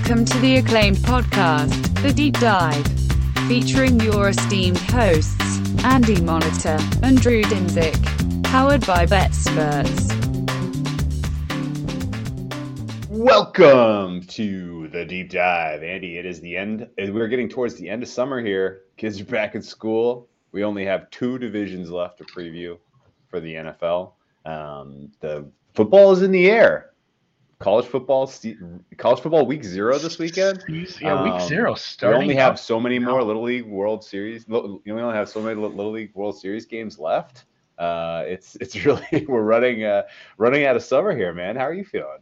Welcome to the acclaimed podcast, The Deep Dive, featuring your esteemed hosts, Andy Monitor and Drew Dinzik, powered by BetSperts. Welcome to the deep dive, Andy. It is the end. We're getting towards the end of summer here. Kids are back in school. We only have two divisions left to preview for the NFL. Um, the football is in the air college football college football week zero this weekend. Yeah, week um, zero starting. We only have so many more Little League World Series. You only have so many Little League World Series games left. Uh, it's it's really we're running uh, running out of summer here, man. How are you feeling?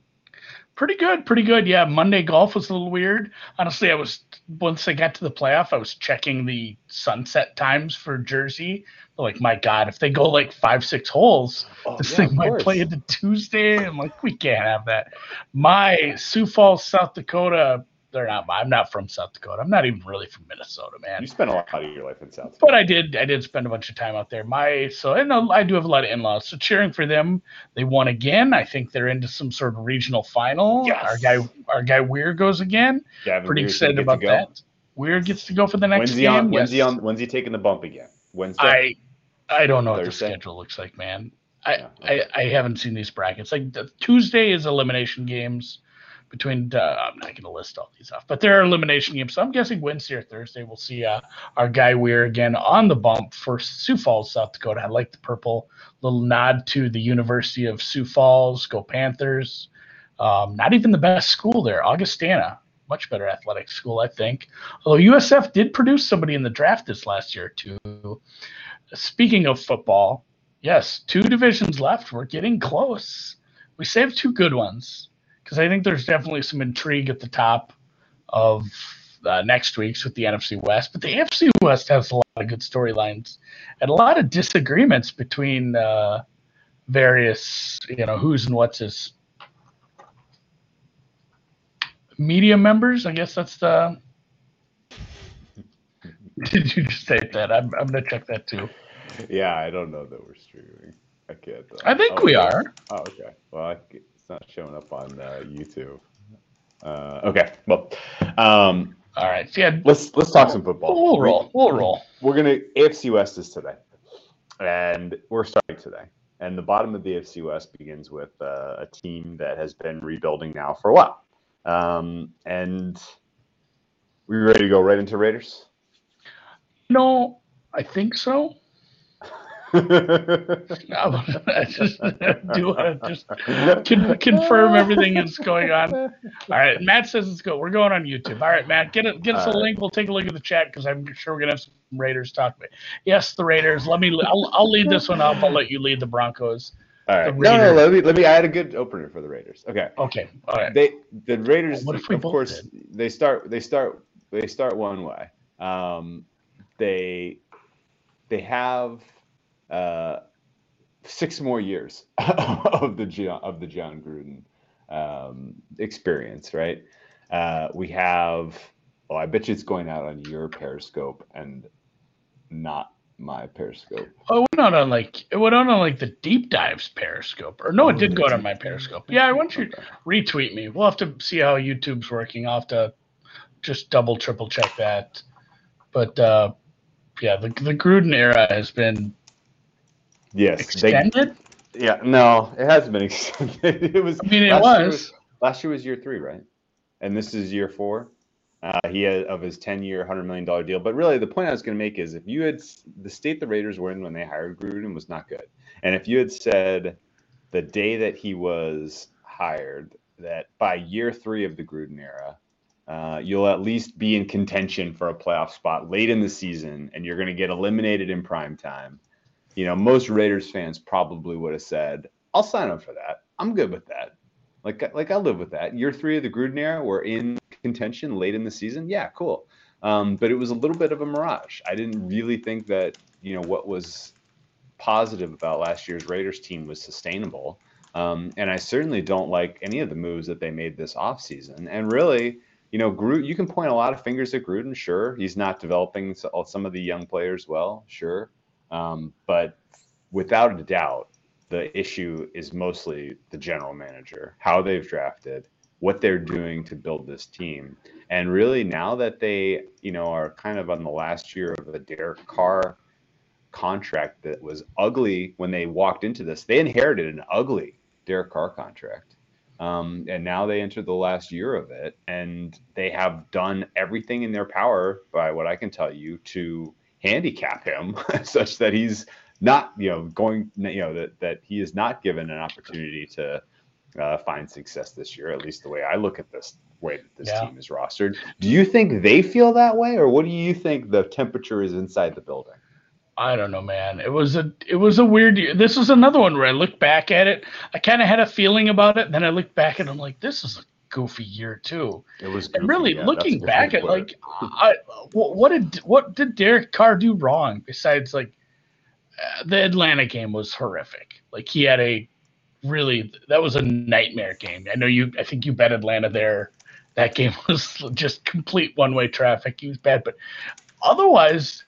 Pretty good, pretty good. Yeah, Monday golf was a little weird. Honestly, I was once I got to the playoff, I was checking the sunset times for Jersey. Like, my God, if they go like five, six holes, oh, this yeah, thing might course. play into Tuesday. I'm like, we can't have that. My Sioux Falls, South Dakota they're not. I'm not from South Dakota. I'm not even really from Minnesota, man. You spent a lot of your life in South. Dakota. But I did. I did spend a bunch of time out there. My so and I do have a lot of in-laws. So cheering for them. They won again. I think they're into some sort of regional final. Yes. Our guy, our guy Weir goes again. Gavin Pretty Weir excited about that. Weir gets to go for the next when's he game. On, when's yes. he on? When's he taking the bump again? Wednesday. I I don't know Thursday? what the schedule looks like, man. I, yeah, okay. I, I haven't seen these brackets. Like the, Tuesday is elimination games between uh, I'm not going to list all these off, but there are elimination games. So I'm guessing Wednesday or Thursday we'll see uh, our guy Weir again on the bump for Sioux Falls, South Dakota. I like the purple little nod to the University of Sioux Falls. Go Panthers! Um, not even the best school there, Augustana. Much better athletic school, I think. Although USF did produce somebody in the draft this last year too. Speaking of football, yes, two divisions left. We're getting close. We saved two good ones because I think there's definitely some intrigue at the top of uh, next week's with the NFC West. But the AFC West has a lot of good storylines and a lot of disagreements between uh, various, you know, who's and what's his media members. I guess that's the. Did you just say that? I'm, I'm going to check that too. Yeah, I don't know that we're streaming. I can't. Uh, I think we are. Oh, okay. Well, I, it's not showing up on uh, YouTube. Uh, okay, well, um, all right. So yeah, let's let's talk some football. We'll roll. We'll roll. We're gonna AFC West is today, and we're starting today. And the bottom of the AFC West begins with uh, a team that has been rebuilding now for a while. Um, and we ready to go right into Raiders? No, I think so. I just do want to just con- confirm everything that's going on. All right, Matt says let's go. We're going on YouTube. All right, Matt, get it, get us a link. We'll take a look at the chat because I'm sure we're gonna have some Raiders talk. Yes, the Raiders. Let me. I'll, I'll lead this one up. I'll let you lead the Broncos. All right. No, no, let me let me. I had a good opener for the Raiders. Okay. Okay. All right. They the Raiders. Well, of course, did? they start. They start. They start one way. Um, they they have uh, six more years of the John, of the Jon Gruden um, experience, right? Uh, we have. Oh, I bet you it's going out on your Periscope and not my Periscope. Oh, it went out on like it went out on like the deep dives Periscope, or no, it oh, did go out on my Periscope. Yeah, I want you to retweet me. We'll have to see how YouTube's working. I'll have to just double triple check that. But uh, yeah, the the Gruden era has been Yes. Extended? They, yeah, no, it hasn't been extended. it was. I mean, it last was. Year was. Last year was year three, right? And this is year four. Uh, he had of his 10 year, $100 million deal. But really, the point I was going to make is if you had the state the Raiders were in when they hired Gruden was not good. And if you had said the day that he was hired that by year three of the Gruden era, uh, you'll at least be in contention for a playoff spot late in the season and you're going to get eliminated in prime time you know, most Raiders fans probably would have said, "I'll sign up for that. I'm good with that." Like, like I live with that. Year three of the Gruden era, we're in contention late in the season. Yeah, cool. Um, but it was a little bit of a mirage. I didn't really think that you know what was positive about last year's Raiders team was sustainable. Um, and I certainly don't like any of the moves that they made this offseason. And really, you know, Gruden, you can point a lot of fingers at Gruden. Sure, he's not developing some of the young players well. Sure, um, but without a doubt, the issue is mostly the general manager, how they've drafted, what they're doing to build this team. And really, now that they, you know, are kind of on the last year of a Derek Carr contract that was ugly when they walked into this, they inherited an ugly Derek Carr contract. Um, and now they enter the last year of it, and they have done everything in their power, by what I can tell you, to handicap him such that he's not, you know, going, you know, that that he is not given an opportunity to uh, find success this year. At least the way I look at this way that this yeah. team is rostered. Do you think they feel that way, or what do you think the temperature is inside the building? I don't know, man. It was a it was a weird year. This is another one where I look back at it. I kind of had a feeling about it. Then I look back and I'm like, this is a goofy year too. It was goofy, and really yeah, looking back at like, I, what did what did Derek Carr do wrong besides like uh, the Atlanta game was horrific. Like he had a really that was a nightmare game. I know you. I think you bet Atlanta there. That game was just complete one way traffic. He was bad, but otherwise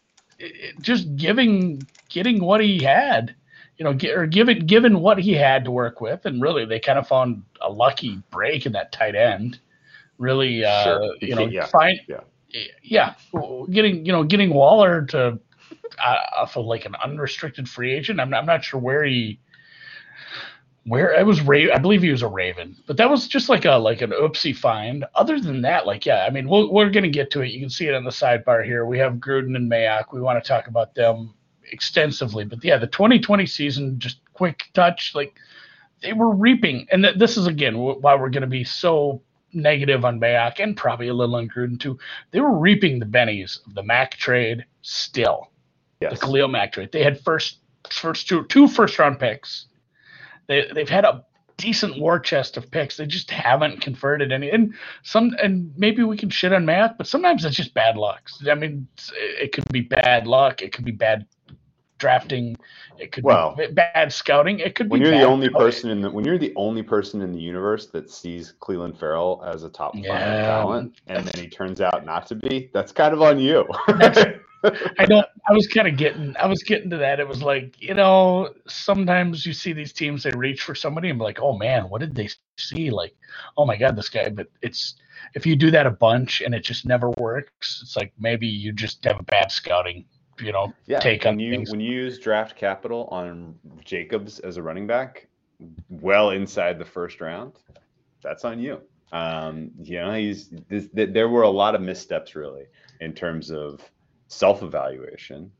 just giving getting what he had, you know, or given given what he had to work with, and really they kind of found a lucky break in that tight end. Really, uh, sure. you know, yeah. find yeah. yeah, getting you know getting Waller to uh, off of like an unrestricted free agent. I'm I'm not sure where he where I was Ra- I believe he was a Raven, but that was just like a like an oopsie find. Other than that, like yeah, I mean we we are gonna get to it. You can see it on the sidebar here. We have Gruden and Mayock. We want to talk about them extensively, but yeah, the 2020 season, just quick touch, like they were reaping, and th- this is again why we're gonna be so negative on Mayock and probably a little on Gruden too. They were reaping the bennies of the Mack trade still. Yes. The Khalil Mack trade. They had first first two two first round picks they they've had a decent war chest of picks. They just haven't converted any. And some and maybe we can shit on math, but sometimes it's just bad luck. I mean, it could be bad luck. It could be bad drafting. It could well, be bad scouting. It could when be. You're the only person in the when you're the only person in the universe that sees Clelin Ferrell as a top yeah. five talent, and then he turns out not to be, that's kind of on you. I don't. I was kind of getting. I was getting to that. It was like you know, sometimes you see these teams they reach for somebody and be like, oh man, what did they see? Like, oh my god, this guy. But it's if you do that a bunch and it just never works, it's like maybe you just have a bad scouting. You know, yeah, take on you things. when you use draft capital on Jacobs as a running back, well inside the first round, that's on you. Um, you know, he's this, there were a lot of missteps really in terms of self evaluation,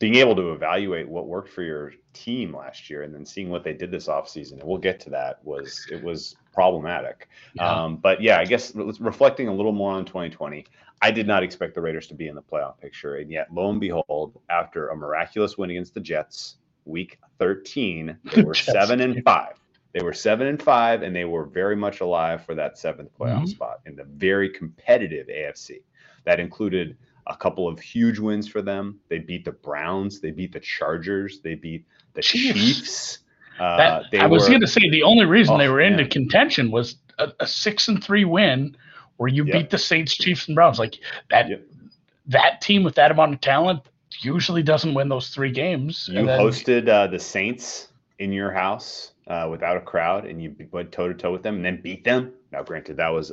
being able to evaluate what worked for your team last year and then seeing what they did this offseason, and we'll get to that, was it was problematic. Yeah. Um, but yeah, I guess reflecting a little more on 2020, I did not expect the Raiders to be in the playoff picture. And yet, lo and behold, after a miraculous win against the Jets, week 13, they were seven and five. They were seven and five, and they were very much alive for that seventh playoff mm-hmm. spot in the very competitive AFC. That included a couple of huge wins for them. They beat the Browns, they beat the Chargers, they beat the Chiefs. Chiefs. Uh, that, I was going to say the only reason oh, they were into contention was a, a, six and three win where you yep. beat the Saints, Chiefs, and Browns. Like that, yep. that team with that amount of talent usually doesn't win those three games. You then, hosted uh, the Saints in your house uh, without a crowd, and you went toe to toe with them, and then beat them. Now, granted, that was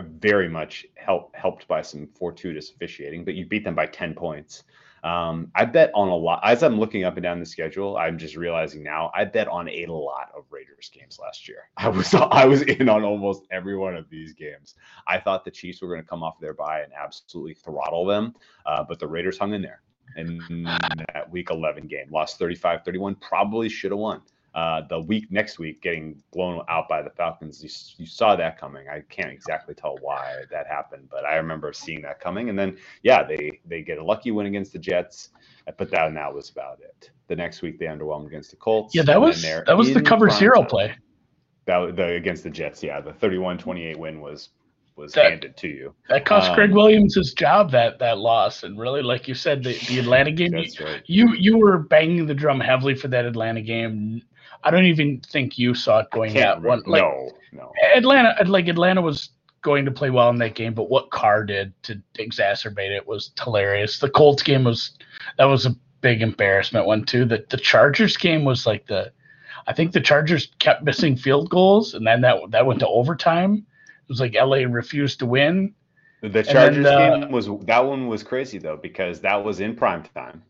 very much help, helped by some fortuitous officiating, but you beat them by 10 points. Um, I bet on a lot. As I'm looking up and down the schedule, I'm just realizing now I bet on a lot of Raiders games last year. I was I was in on almost every one of these games. I thought the Chiefs were going to come off their bye and absolutely throttle them, uh, but the Raiders hung in there. in that Week 11 game, lost 35-31, probably should have won. Uh, the week next week getting blown out by the Falcons. You, you, saw that coming. I can't exactly tell why that happened, but I remember seeing that coming. And then, yeah, they they get a lucky win against the Jets, but that and that was about it. The next week they underwhelmed against the Colts. Yeah, that was that was the cover zero play. That the against the Jets. Yeah, the 31-28 win was was that, handed to you. That cost um, Gregg Williams his job that that loss, and really, like you said, the, the Atlanta game. That's you, right. You you were banging the drum heavily for that Atlanta game. I don't even think you saw it going that one. Like, no, no. Atlanta, like Atlanta was going to play well in that game, but what Carr did to exacerbate it was hilarious. The Colts game was that was a big embarrassment one too. The the Chargers game was like the I think the Chargers kept missing field goals, and then that that went to overtime. It was like LA refused to win. The Chargers then, uh, game was that one was crazy though because that was in prime time.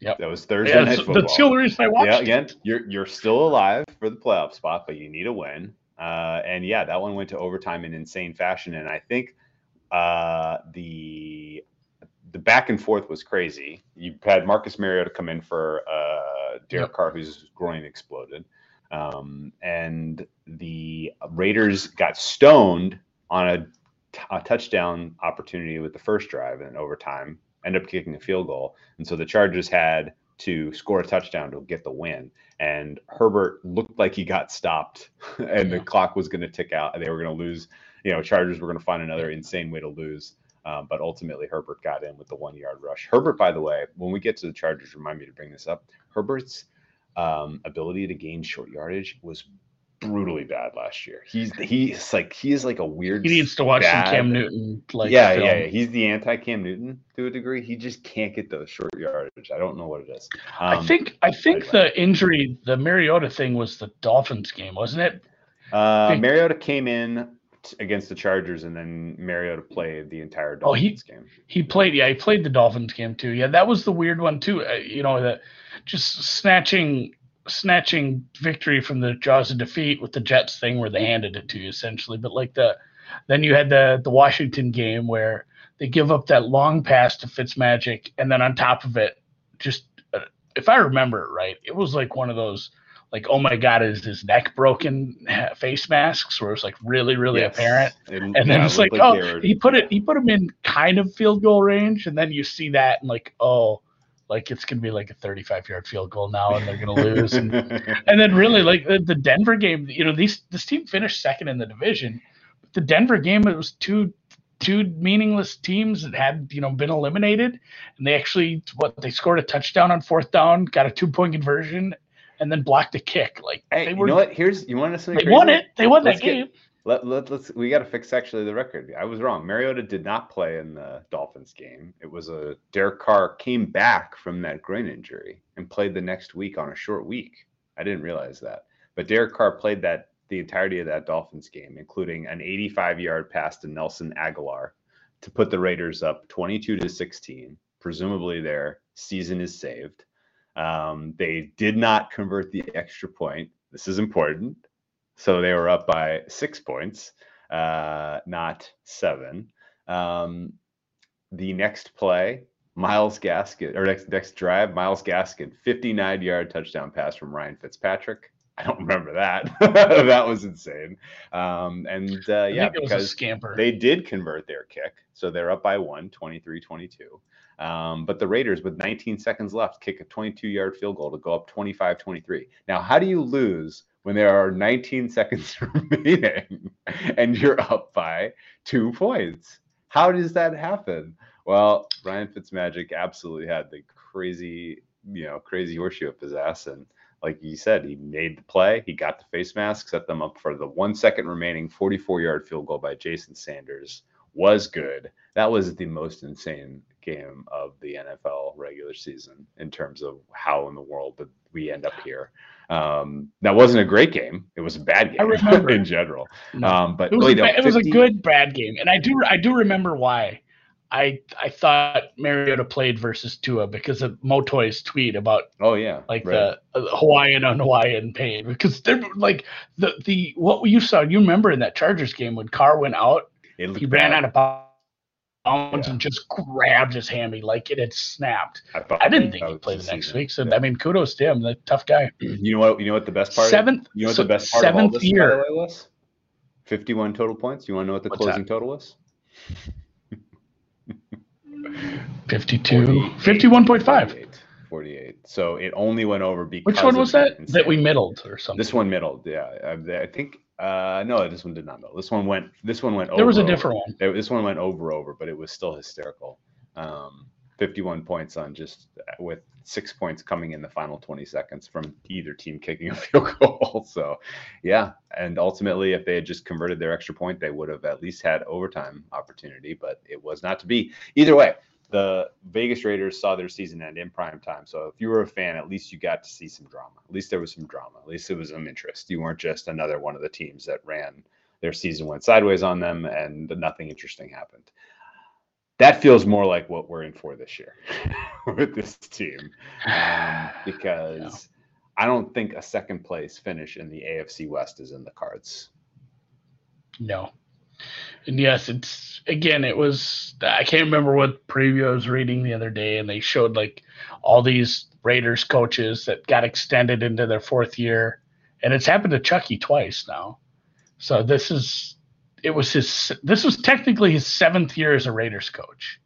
Yep. That was Thursday yeah, night football. That's the only reason I watched. Yeah, again, you're you're still alive for the playoff spot, but you need a win. Uh, and yeah, that one went to overtime in insane fashion. And I think uh, the the back and forth was crazy. You had Marcus Mariota come in for uh, Derek yep. Carr, whose groin exploded, um, and the Raiders got stoned on a, t- a touchdown opportunity with the first drive in overtime. Ended up kicking a field goal, and so the Chargers had to score a touchdown to get the win. And Herbert looked like he got stopped, and the clock was going to tick out, and they were going to lose. You know, Chargers were going to find another insane way to lose. Um, but ultimately, Herbert got in with the one yard rush. Herbert, by the way, when we get to the Chargers, remind me to bring this up. Herbert's um, ability to gain short yardage was brutally bad last year. He's he's like he is like a weird. He needs to watch bad, some Cam Newton. Like yeah, yeah, yeah, he's the anti Cam Newton to a degree. He just can't get those short yardage. I don't know what it is. Um, I think I think the injury, the Mariota thing, was the Dolphins game, wasn't it? Uh, Mariota came in against the Chargers, and then Mariota played the entire Dolphins oh, he, game. He played, yeah, he played the Dolphins game too. Yeah, that was the weird one too. Uh, you know, that just snatching snatching victory from the jaws of defeat with the Jets thing where they handed it to you essentially. But like the then you had the the Washington game where they give up that long pass to Fitzmagic, and then on top of it, just uh, if I remember it right, it was like one of those like oh my god is his neck broken face masks where it's like really really yes. apparent and, and then yeah, it's like, like oh he put it he put him in kind of field goal range and then you see that and like oh like it's gonna be like a 35 yard field goal now and they're gonna lose and, and then really like the, the denver game you know these this team finished second in the division but the denver game it was two two meaningless teams that had you know been eliminated and they actually what they scored a touchdown on fourth down got a two point conversion and then blocked a kick like hey, they were, you know what? Here's you want to say they crazy? won it. They won Let's that get, game let, let, let's we got to fix actually the record. I was wrong. Mariota did not play in the Dolphins game. It was a Derek Carr came back from that groin injury and played the next week on a short week. I didn't realize that. But Derek Carr played that the entirety of that Dolphins game, including an 85 yard pass to Nelson Agholor to put the Raiders up 22 to 16. Presumably their season is saved. Um, they did not convert the extra point. This is important. So they were up by six points, uh, not seven. Um, the next play, Myles Gaskin, or next next drive, Myles Gaskin, 59 yard touchdown pass from Ryan Fitzpatrick. I don't remember that. that was insane. Um, and uh, yeah, because they did convert their kick. So they're up by one, 23 22. Um, but the Raiders, with 19 seconds left, kick a 22 yard field goal to go up 25 23. Now, how do you lose when there are 19 seconds remaining and you're up by two points. How does that happen? Well, Ryan Fitzmagic absolutely had the crazy, you know, crazy horseshoe up his ass. And like you said, he made the play. He got the face mask, set them up for the one second remaining 44 yard field goal by Jason Sanders. Was good. That was the most insane game of the NFL regular season in terms of how in the world did we end up here. Um, that wasn't a great game. It was a bad game in general. Um, but it was, a, it was a good bad game, and I do I do remember why. I I thought Mariota played versus Tua because of Motoy's tweet about oh yeah like right. the uh, Hawaiian on Hawaiian pain because they're like the the what you saw you remember in that Chargers game when Carr went out he bad. ran out of bounds yeah. and just grabbed his hammy like it had snapped. I, I didn't think he'd play the next week. So yeah. I mean, kudos to him. The tough guy. You know what? You know what the best part? Seventh. You know what so the best part seventh of all this year. was? Fifty-one total points. You want to know what the What's closing that? total was? 52 51.5 48 so it only went over because which one was that that we middled or something this one middled yeah i, I think uh, no, this one did not know. This one went. This one went. Over. There over, was a different one. This one went over over, but it was still hysterical. Um, 51 points on just with six points coming in the final 20 seconds from either team kicking a field goal. So, yeah, and ultimately, if they had just converted their extra point, they would have at least had overtime opportunity, but it was not to be. Either way, the Vegas Raiders saw their season end in prime time. So if you were a fan, at least you got to see some drama. At least there was some drama. At least it was some interest. You weren't just another one of the teams that ran their season went sideways on them and nothing interesting happened. That feels more like what we're in for this year with this team um, because. I don't think a second place finish in the AFC West is in the cards. No. And yes, it's again, it was I can't remember what preview I was reading the other day, and they showed like all these Raiders coaches that got extended into their fourth year, and it's happened to Chucky twice now. So this is it was his this was technically his seventh year as a Raiders coach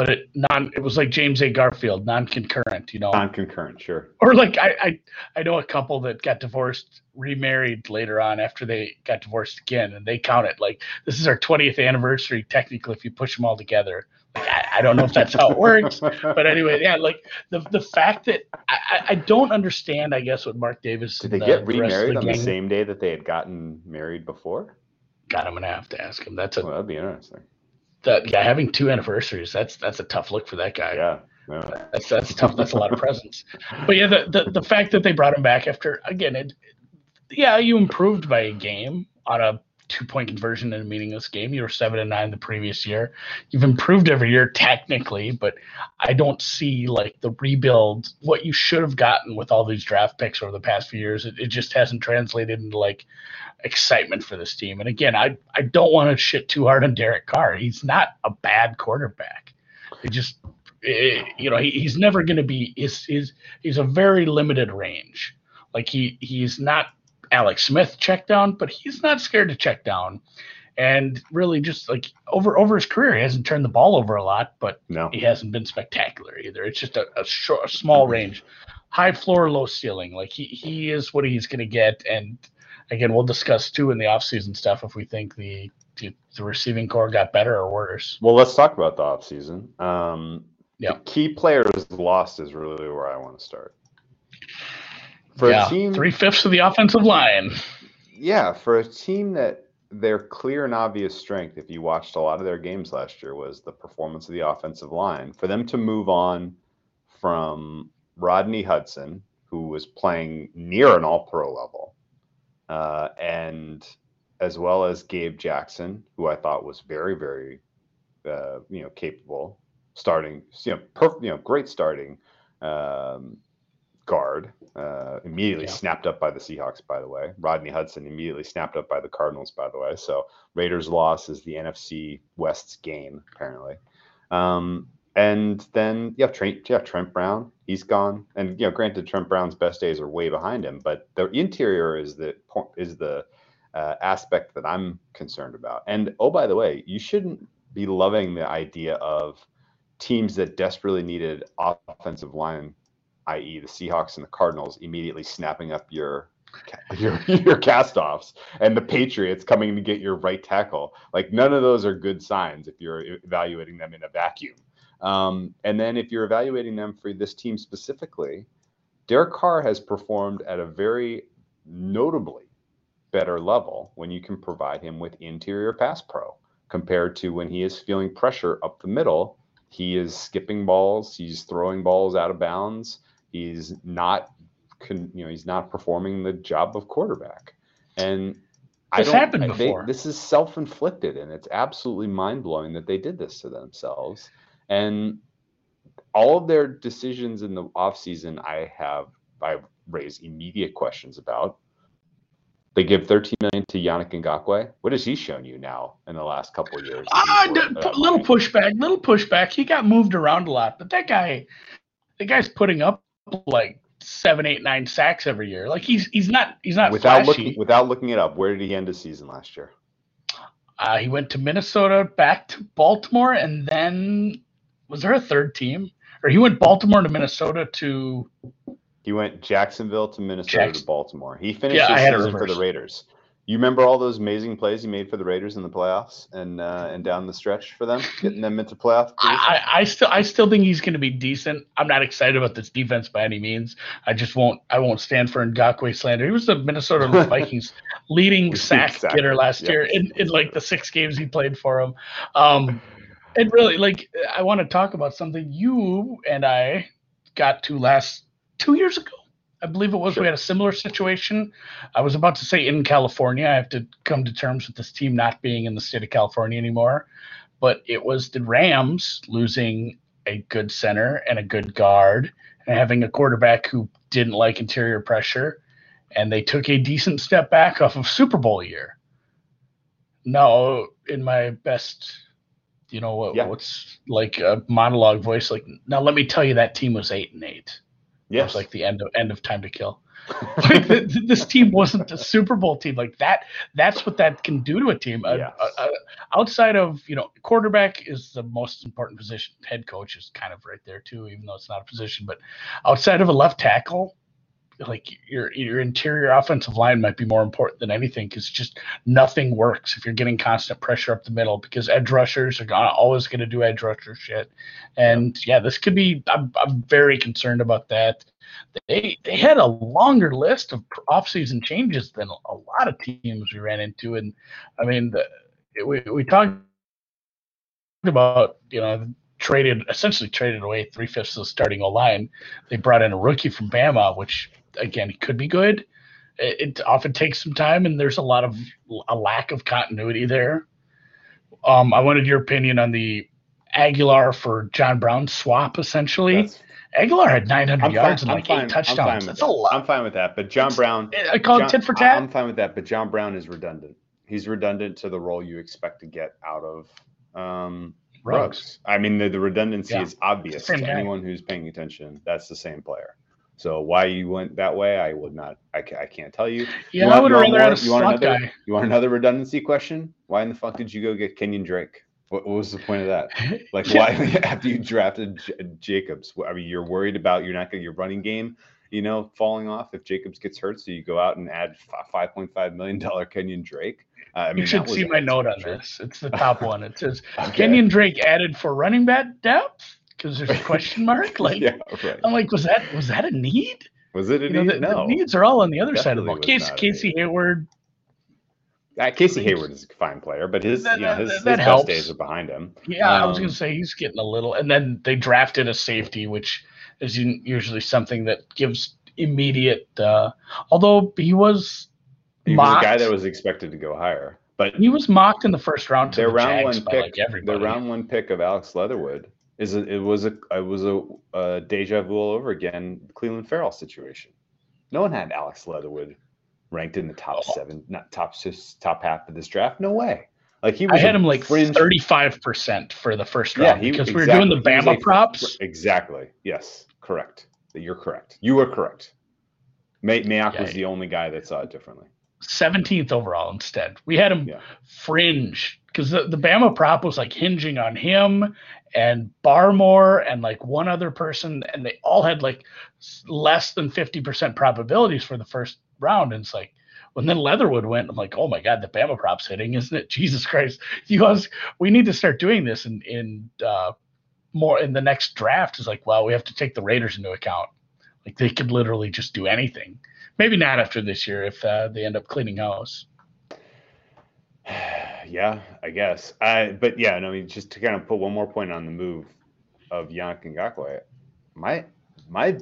but it non it was like James A. Garfield, non-concurrent, you know. Non-concurrent, sure. Or like I, I I know a couple that got divorced, remarried later on after they got divorced again, and they count it like this is our 20th anniversary technically if you push them all together. Like, I, I don't know if that's how it works, but anyway, yeah, like the the fact that I, I don't understand, I guess, what Mark Davis did they the, get remarried the on gang, the same day that they had gotten married before? God, I'm gonna have to ask him. That's a well, that'd be interesting that yeah, having two anniversaries, that's that's a tough look for that guy. Yeah. yeah. That's that's tough. That's a lot of presents. But yeah, the, the the fact that they brought him back after again, it yeah, you improved by a game on a two point conversion in a meaningless game. You were seven and nine the previous year. You've improved every year technically, but I don't see like the rebuild what you should have gotten with all these draft picks over the past few years. It, it just hasn't translated into like excitement for this team. And again, I I don't want to shit too hard on Derek Carr. He's not a bad quarterback. It just it, you know he, he's never going to be is is he's a very limited range. Like he he's not Alex Smith check down, but he's not scared to check down. And really, just like over over his career, he hasn't turned the ball over a lot, but no. he hasn't been spectacular either. It's just a, a, short, a small range, high floor, low ceiling. Like he he is what he's going to get, and again, we'll discuss too in the offseason stuff if we think the, the, receiving corps got better or worse. Well, let's talk about the offseason. Um, yeah. Key players lost is really where I want to start. For yeah, a team, three fifths of the offensive line. Yeah, for a team that their clear and obvious strength, if you watched a lot of their games last year, was the performance of the offensive line. For them to move on from Rodney Hudson, who was playing near an all pro level, uh, and as well as Gabe Jackson, who I thought was very, very, uh, you know, capable, starting, you know, perfect, you know, great starting um, guard. Uh, immediately yeah. snapped up by the Seahawks, by the way. Rodney Hudson immediately snapped up by the Cardinals, by the way. So Raiders' loss is the NFC West's game, apparently. Um, and then you have Trent, you have Trent Brown. He's gone. And you know, granted, Trent Brown's best days are way behind him, but the interior is the is the uh, aspect that I'm concerned about. And oh, by the way, you shouldn't be loving the idea of teams that desperately needed offensive line, i.e., the Seahawks and the Cardinals, immediately snapping up your your your castoffs and the Patriots coming to get your right tackle. Like none of those are good signs if you're evaluating them in a vacuum. Um, and then if you're evaluating them for this team specifically, Derek Carr has performed at a very notably better level when you can provide him with interior pass pro compared to when he is feeling pressure up the middle. He is skipping balls, he's throwing balls out of bounds, he's not, you know, he's not performing the job of quarterback. And this I don't, happened before. They, this is self-inflicted, and it's absolutely mind-blowing that they did this to themselves. And all of their decisions in the offseason, I have I raised immediate questions about. They give 13 million to Yannick Ngakoue. What has he shown you now in the last couple of years? Uh, little pushback, little pushback. He got moved around a lot, but that guy, the guy's putting up like seven, eight, nine sacks every year. Like he's he's not he's not without flashy. looking without looking it up. Where did he end the season last year? Uh, he went to Minnesota, back to Baltimore, and then was there a third team? Or he went Baltimore to Minnesota to. He went Jacksonville to Minnesota Jackson. to Baltimore. He finished yeah, his season for the Raiders. You remember all those amazing plays he made for the Raiders in the playoffs and uh, and down the stretch for them, getting them into playoff. I, I, still I still think he's going to be decent. I'm not excited about this defense by any means. I just won't I won't stand for Ngakoue slander. He was the Minnesota Vikings leading sack exactly. getter last yep. year in, in like the six games he played for him. Um, and really, like, I want to talk about something you and I got to last two years ago. I believe it was. Sure. We had a similar situation. I was about to say in California. I have to come to terms with this team not being in the state of California anymore. But it was the Rams losing a good center and a good guard and having a quarterback who didn't like interior pressure. And they took a decent step back off of Super Bowl year. Now, in my best, you know, what, yeah. what's like a monologue voice, like, now let me tell you that team was eight and eight. Yes. It was like the end of end of time to kill. like the, this team wasn't a Super Bowl team like that. That's what that can do to a team. Yes. Uh, uh, outside of you know, quarterback is the most important position. Head coach is kind of right there too, even though it's not a position. But outside of a left tackle, like your your interior offensive line might be more important than anything because just nothing works if you're getting constant pressure up the middle because edge rushers are gonna, always going to do edge rusher shit. And yeah, this could be. I'm, I'm very concerned about that. They they had a longer list of offseason changes than a lot of teams we ran into, and I mean the, we we talked about you know traded essentially traded away three fifths of the starting O line. They brought in a rookie from Bama, which again it could be good. It, it, often takes some time, and there's a lot of a lack of continuity there. Um, I wanted your opinion on the Agholor for John Brown swap, essentially. That's, Agholor had 900 I'm yards fine, and like fine, eight touchdowns. That's that. a lot. I'm fine with that. But John Brown, I call John, it tit for tat. I'm fine with that. But John Brown is redundant. He's redundant to the role you expect to get out of um, Ruggs. Ruggs. I mean, the, the redundancy yeah. is obvious to guy. anyone who's paying attention. That's the same player. So why you went that way, I would not. I, I can't tell you. Yeah, you want, I would rather have a you want another, guy. You want another redundancy question? Why in the fuck did you go get Kenyon Drake? What, what was the point of that? Like, why after you drafted J- Jacobs? I mean, you're worried about you're not going your running game, you know, falling off if Jacobs gets hurt. So you go out and add five point five million dollar Kenyon Drake. Uh, I mean, you should see my note on this. It's the top one. It says okay. Kenyon Drake added for running back depth because there's a question mark. Like, yeah, right. I'm like, was that was that a need? Was it a you need? Know, the, no. the needs are all on the other Definitely side of the ball. Casey, Casey Hayward. Uh, Casey Hayward is a fine player, but his that, you know, his, that, his best days are behind him. Yeah, um, I was um, going to say he's getting a little, and then they drafted a safety, which is usually something that gives immediate. Uh, although he was, he mocked, was a guy that was expected to go higher, but he was mocked in the first round. To their the round Jags one pick, like the round one pick of Alex Leatherwood is a, it was a it was a, a deja vu all over again. Clelin Ferrell situation. No one had Alex Leatherwood ranked in the top oh. seven, not top six, top half of this draft. No way. Like he, I had him like thirty five percent for the first round yeah, he, because exactly. we were doing the Bama props. Exactly. Yes. Correct. You're correct. You were correct. May, Mayock yeah, was the only guy that saw it differently. 17th overall instead. We had him yeah. fringe because the, the Bama prop was like hinging on him and Barmore and like one other person, and they all had like less than 50% probabilities for the first round. And it's like, when then Leatherwood went, I'm like, oh my God, the Bama prop's hitting, isn't it? Jesus Christ. You guys, we need to start doing this in, in uh, more in the next draft is like, well, we have to take the Raiders into account. Like they could literally just do anything. Maybe not after this year if uh, they end up cleaning house. yeah, I guess. I but yeah, I mean, just to kind of put one more point on the move of Yannick Ngakoue, my my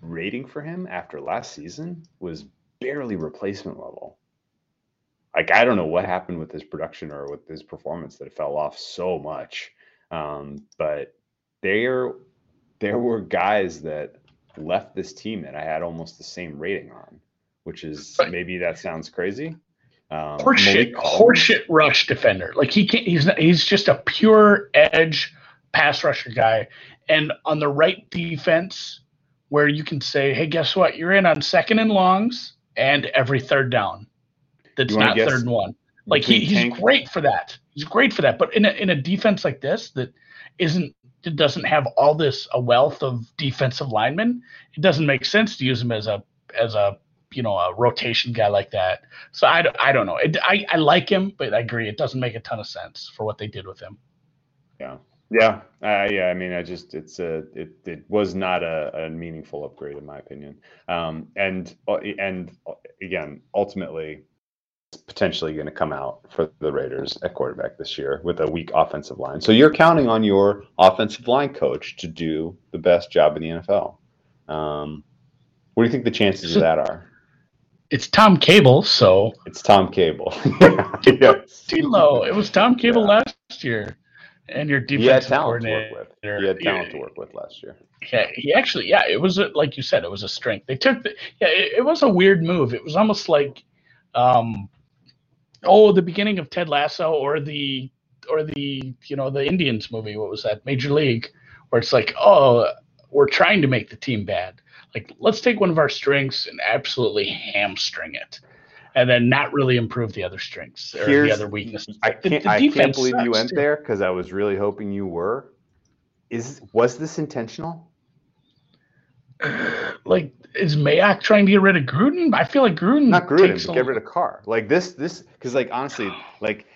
rating for him after last season was barely replacement level. Like I don't know what happened with his production or with his performance that it fell off so much. Um, but there there were guys that left this team that I had almost the same rating on, which is maybe that sounds crazy. Um, horseshit, horseshit rush defender. Like he can't. He's not, he's just a pure edge pass rusher guy. And on the right defense, where you can say, "Hey, guess what? You're in on second and longs and every third down. That's not third and one." Like he, he's great for that. He's great for that. But in a in a defense like this that isn't it doesn't have all this a wealth of defensive linemen, it doesn't make sense to use him as a as a you know a rotation guy like that. So I, I don't know. It, I I like him, but I agree it doesn't make a ton of sense for what they did with him. Yeah. Yeah, uh, yeah. I mean, I just it's a it it was not a, a meaningful upgrade in my opinion. Um, and uh, and uh, again, ultimately, it's potentially going to come out for the Raiders at quarterback this year with a weak offensive line. So you're counting on your offensive line coach to do the best job in the NFL. Um, What do you think the chances of that are? It's Tom Cable, so it's Tom Cable. yes. It was Tom Cable yeah. last year, and your defensive coordinator. He had talent to work with last year. Yeah, he actually, yeah, it was a, like you said, it was a strength. They took the, yeah, it, it was a weird move. It was almost like, um, oh, the beginning of Ted Lasso or the or the you know the Indians movie. What was that? Major League, where it's like, oh, we're trying to make the team bad. Like, let's take one of our strengths and absolutely hamstring it, and then not really improve the other strengths or Here's, the other weaknesses. I can't, I can't believe you went there because I was really hoping you were. Is was this intentional? like is Mayock trying to get rid of Gruden? I feel like Gruden not Gruden, but get rid of Carr. Like this, this because like honestly, like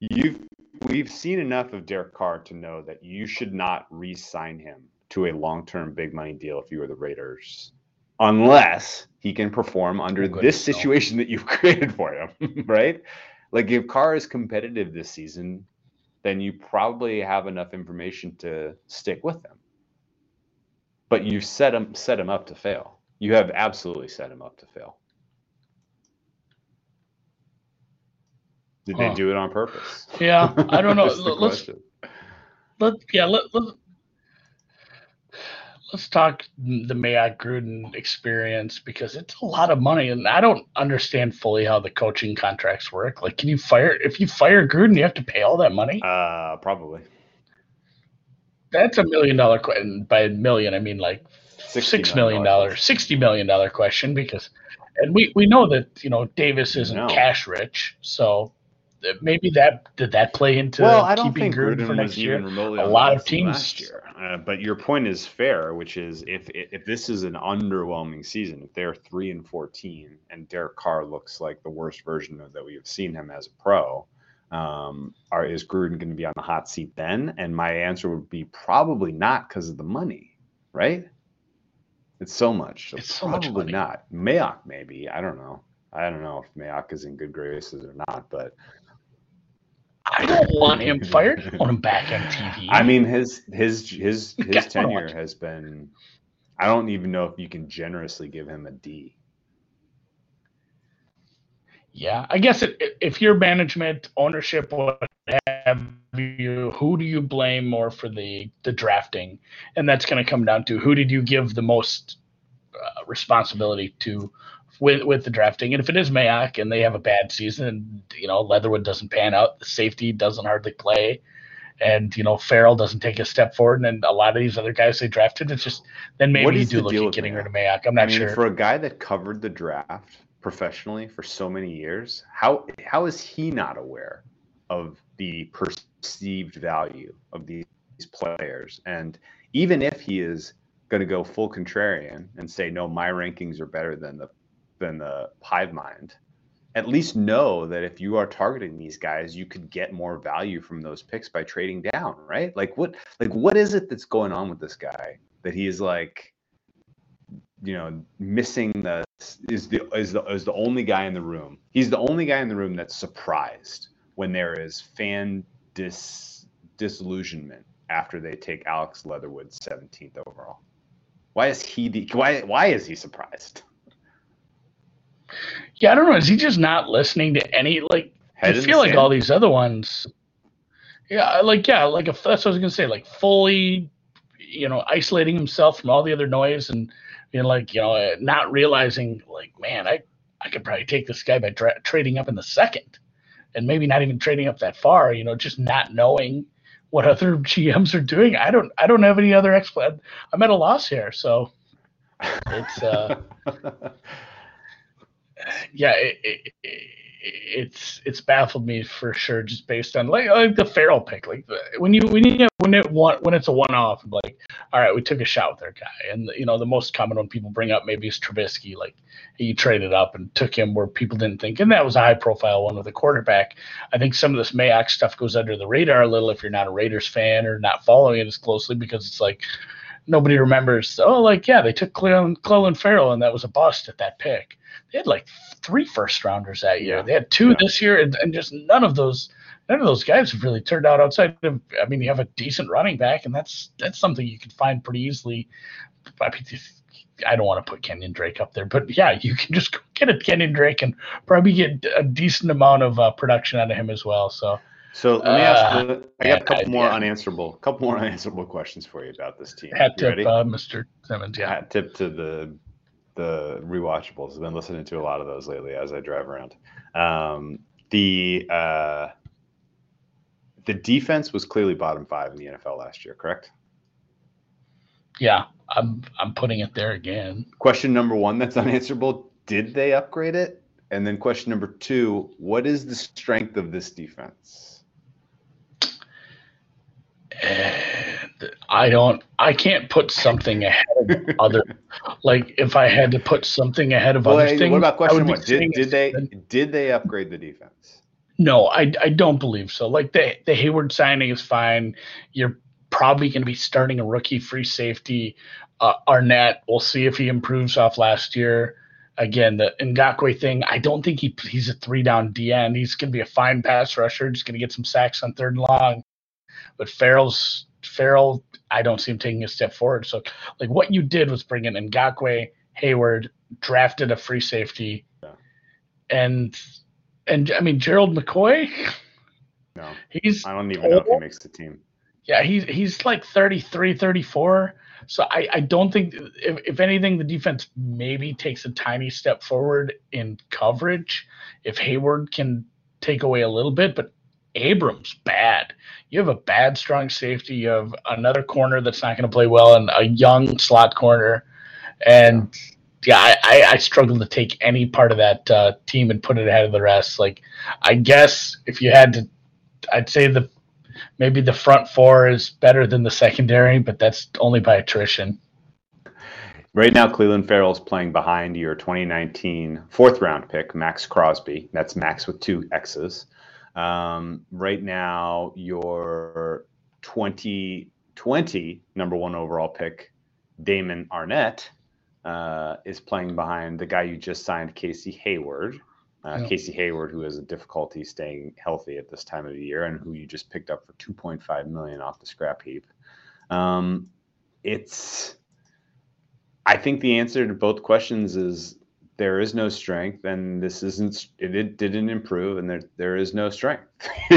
you've we've seen enough of Derek Carr to know that you should not re-sign him to a long-term big money deal if you were the Raiders, unless he can perform under this situation that you've created for him, right? Like if Carr is competitive this season, then you probably have enough information to stick with him but you set him set him up to fail. You have absolutely set him up to fail. Did huh. they do it on purpose? Yeah, I don't know. let's let yeah let, let let's talk the Mayock Gruden experience because it's a lot of money, and I don't understand fully how the coaching contracts work. Like, can you fire if you fire Gruden, you have to pay all that money? Uh, probably. That's a million dollar question. By a million, I mean like six million dollar, sixty million dollar question because, and we we know that you know Davis isn't no. cash rich, so maybe that did that play into well, I don't think Gruden, Gruden for next year. a lot of teams last year. Uh, but your point is fair, which is if if this is an underwhelming season, if they're three and fourteen, and Derek Carr looks like the worst version of that we have seen him as a pro, um, are is Gruden going to be on the hot seat then? And my answer would be probably not because of the money, right? It's so much. So it's so probably much not. Mayock maybe. I don't know. I don't know if Mayock is in good graces or not, but I don't want him fired. I want him back on TV. I mean, his his his his tenure has been. I don't even know if you can generously give him a D. Yeah, I guess it, if your management, ownership, what have you, who do you blame more for the the drafting? And that's going to come down to who did you give the most uh, responsibility to with with the drafting? And if it is Mayock and they have a bad season, and you know Leatherwood doesn't pan out, the safety doesn't hardly play, and you know Ferrell doesn't take a step forward, and a lot of these other guys they drafted, it's just then maybe you do look at getting Mayock? rid of Mayock. I'm not I mean, sure. For a guy that covered the draft professionally for so many years, how how is he not aware of the perceived value of these players? And even if he is going to go full contrarian and say no, my rankings are better than the than the hive mind, at least know that if you are targeting these guys, you could get more value from those picks by trading down, right? Like what like what is it that's going on with this guy that he is like you know, missing the is the is the is the only guy in the room. He's the only guy in the room that's surprised when there is fan dis disillusionment after they take Alex Leatherwood 17th overall. Why is he the why why is he surprised? Yeah, I don't know. Is he just not listening to any like? Head I feel like all these other ones. Yeah, like yeah, like if that's what I was gonna say. Like fully, you know, isolating himself from all the other noise and know, like you know, not realizing like, man, I I could probably take this guy by tra- trading up in the second, and maybe not even trading up that far. You know, just not knowing what other GMs are doing. I don't I don't have any other explanation. I'm at a loss here, so it's uh, yeah, it, it, it, it's it's baffled me for sure, just based on like, like the Ferrell pick. Like when you when you when it one when it's a one off, like all right, we took a shot with our guy, and you know the most common one people bring up maybe is Trubisky. Like he traded up and took him where people didn't think, and that was a high profile one with a quarterback. I think some of this Mayock stuff goes under the radar a little if you're not a Raiders fan or not following it as closely because it's like nobody remembers. Oh, like yeah, they took Clelin, Clelin Ferrell, and that was a bust at that pick. They had like three first rounders that year. They had two yeah. this year, and, and, just none of those. none of those guys have really turned out outside of. I mean, you have a decent running back, and that's that's something you can find pretty easily. I mean, I don't want to put Kenyon Drake up there, but yeah, you can just get a Kenyon Drake and probably get a decent amount of uh, production out of him as well. So. So let me ask. Uh, I got a couple more yeah. unanswerable, couple more unanswerable questions for you about this team. Hat tip, uh, Mr. Simmons. Yeah. Hat tip to the the rewatchables. I've been listening to a lot of those lately as I drive around. Um, the uh, the defense was clearly bottom five in the NFL last year, correct? Yeah, I'm I'm putting it there again. Question number one that's unanswerable: Did they upgrade it? And then question number two: What is the strength of this defense? And I don't. I can't put something ahead of other. like if I had to put something ahead of well, other things. What about question one? Did, did they did they upgrade the defense? No, I, I don't believe so. Like the the Hayward signing is fine. You're probably going to be starting a rookie free safety. Uh, Arnette, we'll see if he improves off last year. Again, the Ngakoue thing, I don't think he he's a three down DN. He's going to be a fine pass rusher. Just going to get some sacks on third and long. But Ferrell's Ferrell, I don't see him taking a step forward. So, like what you did was bring in Ngakoue, Hayward, drafted a free safety, yeah. and and I mean Gerald McCoy. No, he's. I don't even old. know if he makes the team. Yeah, he's he's like 33, 34. So I, I don't think if, if anything the defense maybe takes a tiny step forward in coverage if Hayward can take away a little bit, but Abrams bad. You have a bad strong safety. You have another corner that's not going to play well, and a young slot corner, and yeah, I, I, I struggle to take any part of that uh, team and put it ahead of the rest. Like, I guess if you had to, I'd say the maybe the front four is better than the secondary, but that's only by attrition. Right now, Clelin Ferrell is playing behind your 2019 fourth round pick, Maxx Crosby. That's Max with two X's. Um, right now, your 2020 number one overall pick, Damon Arnette, uh, is playing behind the guy you just signed, Casey Hayward. Uh, yeah. Casey Hayward, who has a difficulty staying healthy at this time of the year, and who you just picked up for 2.5 million off the scrap heap. Um, it's, I think the answer to both questions is there is no strength, and this isn't. It, it didn't improve, and there there is no strength.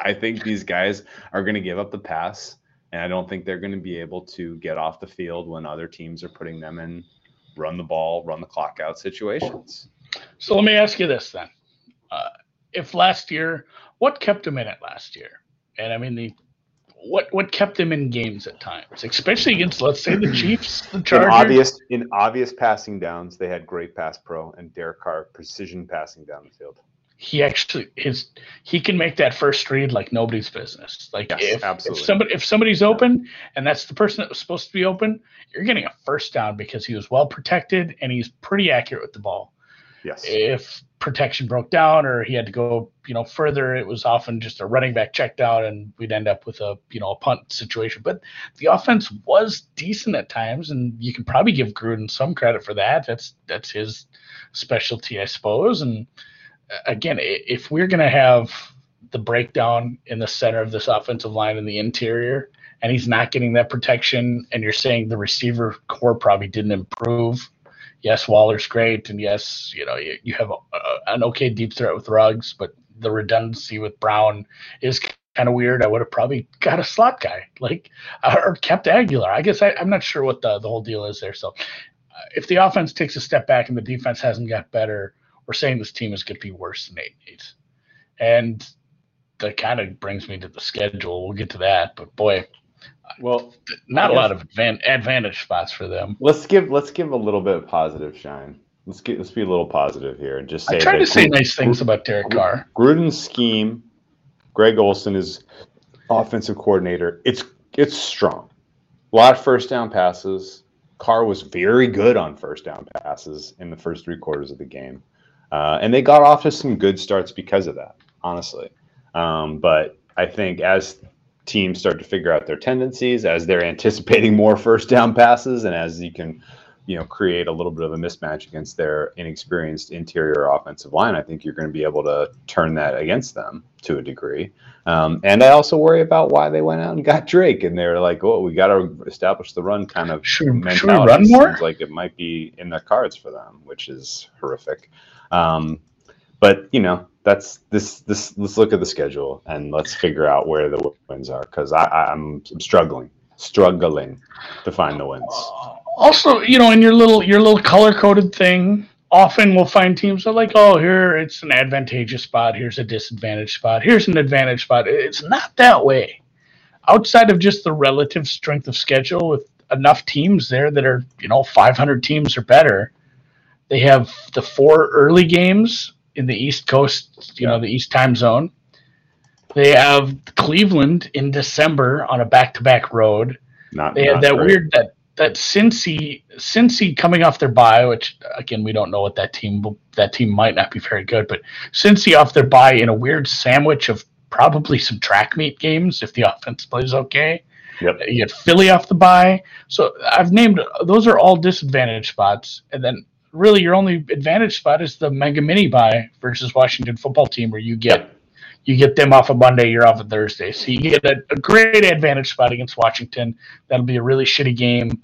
I think these guys are going to give up the pass, and I don't think they're going to be able to get off the field when other teams are putting them in run the ball, run the clock out situations. So let me ask you this then: uh, If last year, what kept them in it last year? And I mean the what what kept them in games at times, especially against let's say the Chiefs, the Chargers. In obvious in obvious passing downs, they had great pass pro and Derek Carr precision passing down the field he actually his he can make that first read like nobody's business. Like yes, if, absolutely. if somebody if somebody's open and that's the person that was supposed to be open, you're getting a first down because he was well protected and he's pretty accurate with the ball. Yes. If protection broke down or he had to go, you know, further, it was often just a running back check down and we'd end up with a, you know, a punt situation. But the offense was decent at times and you can probably give Gruden some credit for that. That's that's his specialty, I suppose. And uh, again, if we're going to have the breakdown in the center of this offensive line in the interior, and he's not getting that protection, and you're saying the receiver corps probably didn't improve. Yes, Waller's great, and yes, you know you, you have a, a, an okay deep threat with Ruggs, but the redundancy with Brown is kind of weird. I would have probably got a slot guy, like or kept Agholor. I guess I, am not sure what the the whole deal is there. So, uh, if the offense takes a step back and the defense hasn't got better, we're saying this team is going to be worse than eight eight, and that kind of brings me to the schedule. We'll get to that, but boy, well, not a lot of advantage spots for them. Let's give let's give a little bit of positive shine. Let's get let's be a little positive here and just say. I try to say nice things about Derek Carr. Gruden's scheme, Greg Olson is offensive coordinator. It's it's strong. A lot of first down passes. Carr was very good on first down passes in the first three quarters of the game. Uh, and they got off to some good starts because of that, honestly. Um, but I think as teams start to figure out their tendencies, as they're anticipating more first down passes, and as you can you know create a little bit of a mismatch against their inexperienced interior offensive line, I think you're going to be able to turn that against them to a degree. Um, and I also worry about why they went out and got Drake, and they're like, "Oh, we got to establish the run." Kind of should, should we run more? Seems like it might be in their cards for them, which is horrific. Um, but you know, that's this this. Let's look at the schedule and let's figure out where the wins are because I'm, I'm struggling, struggling to find the wins. Also, you know, in your little your little color coded thing, often we'll find teams that are like, oh, here it's an advantageous spot, here's a disadvantage spot, here's an advantage spot. It's not that way. Outside of just the relative strength of schedule with enough teams there that are, you know, 500 teams or better, they have the four early games in the East Coast, you know, the East time zone. They have Cleveland in December on a back to back road. Not, they had that great. weird that that Cincy Cincy coming off their bye, which again we don't know what that team that team might not be very good, but Cincy off their bye in a weird sandwich of probably some track meet games if the offense plays okay. Yep. You get Philly off the bye, so I've named those are all disadvantage spots, and then really your only advantage spot is the Mega Mini bye versus Washington football team, where you get you get them off a of Monday, you're off a of Thursday, so you get a, a great advantage spot against Washington. That'll be a really shitty game.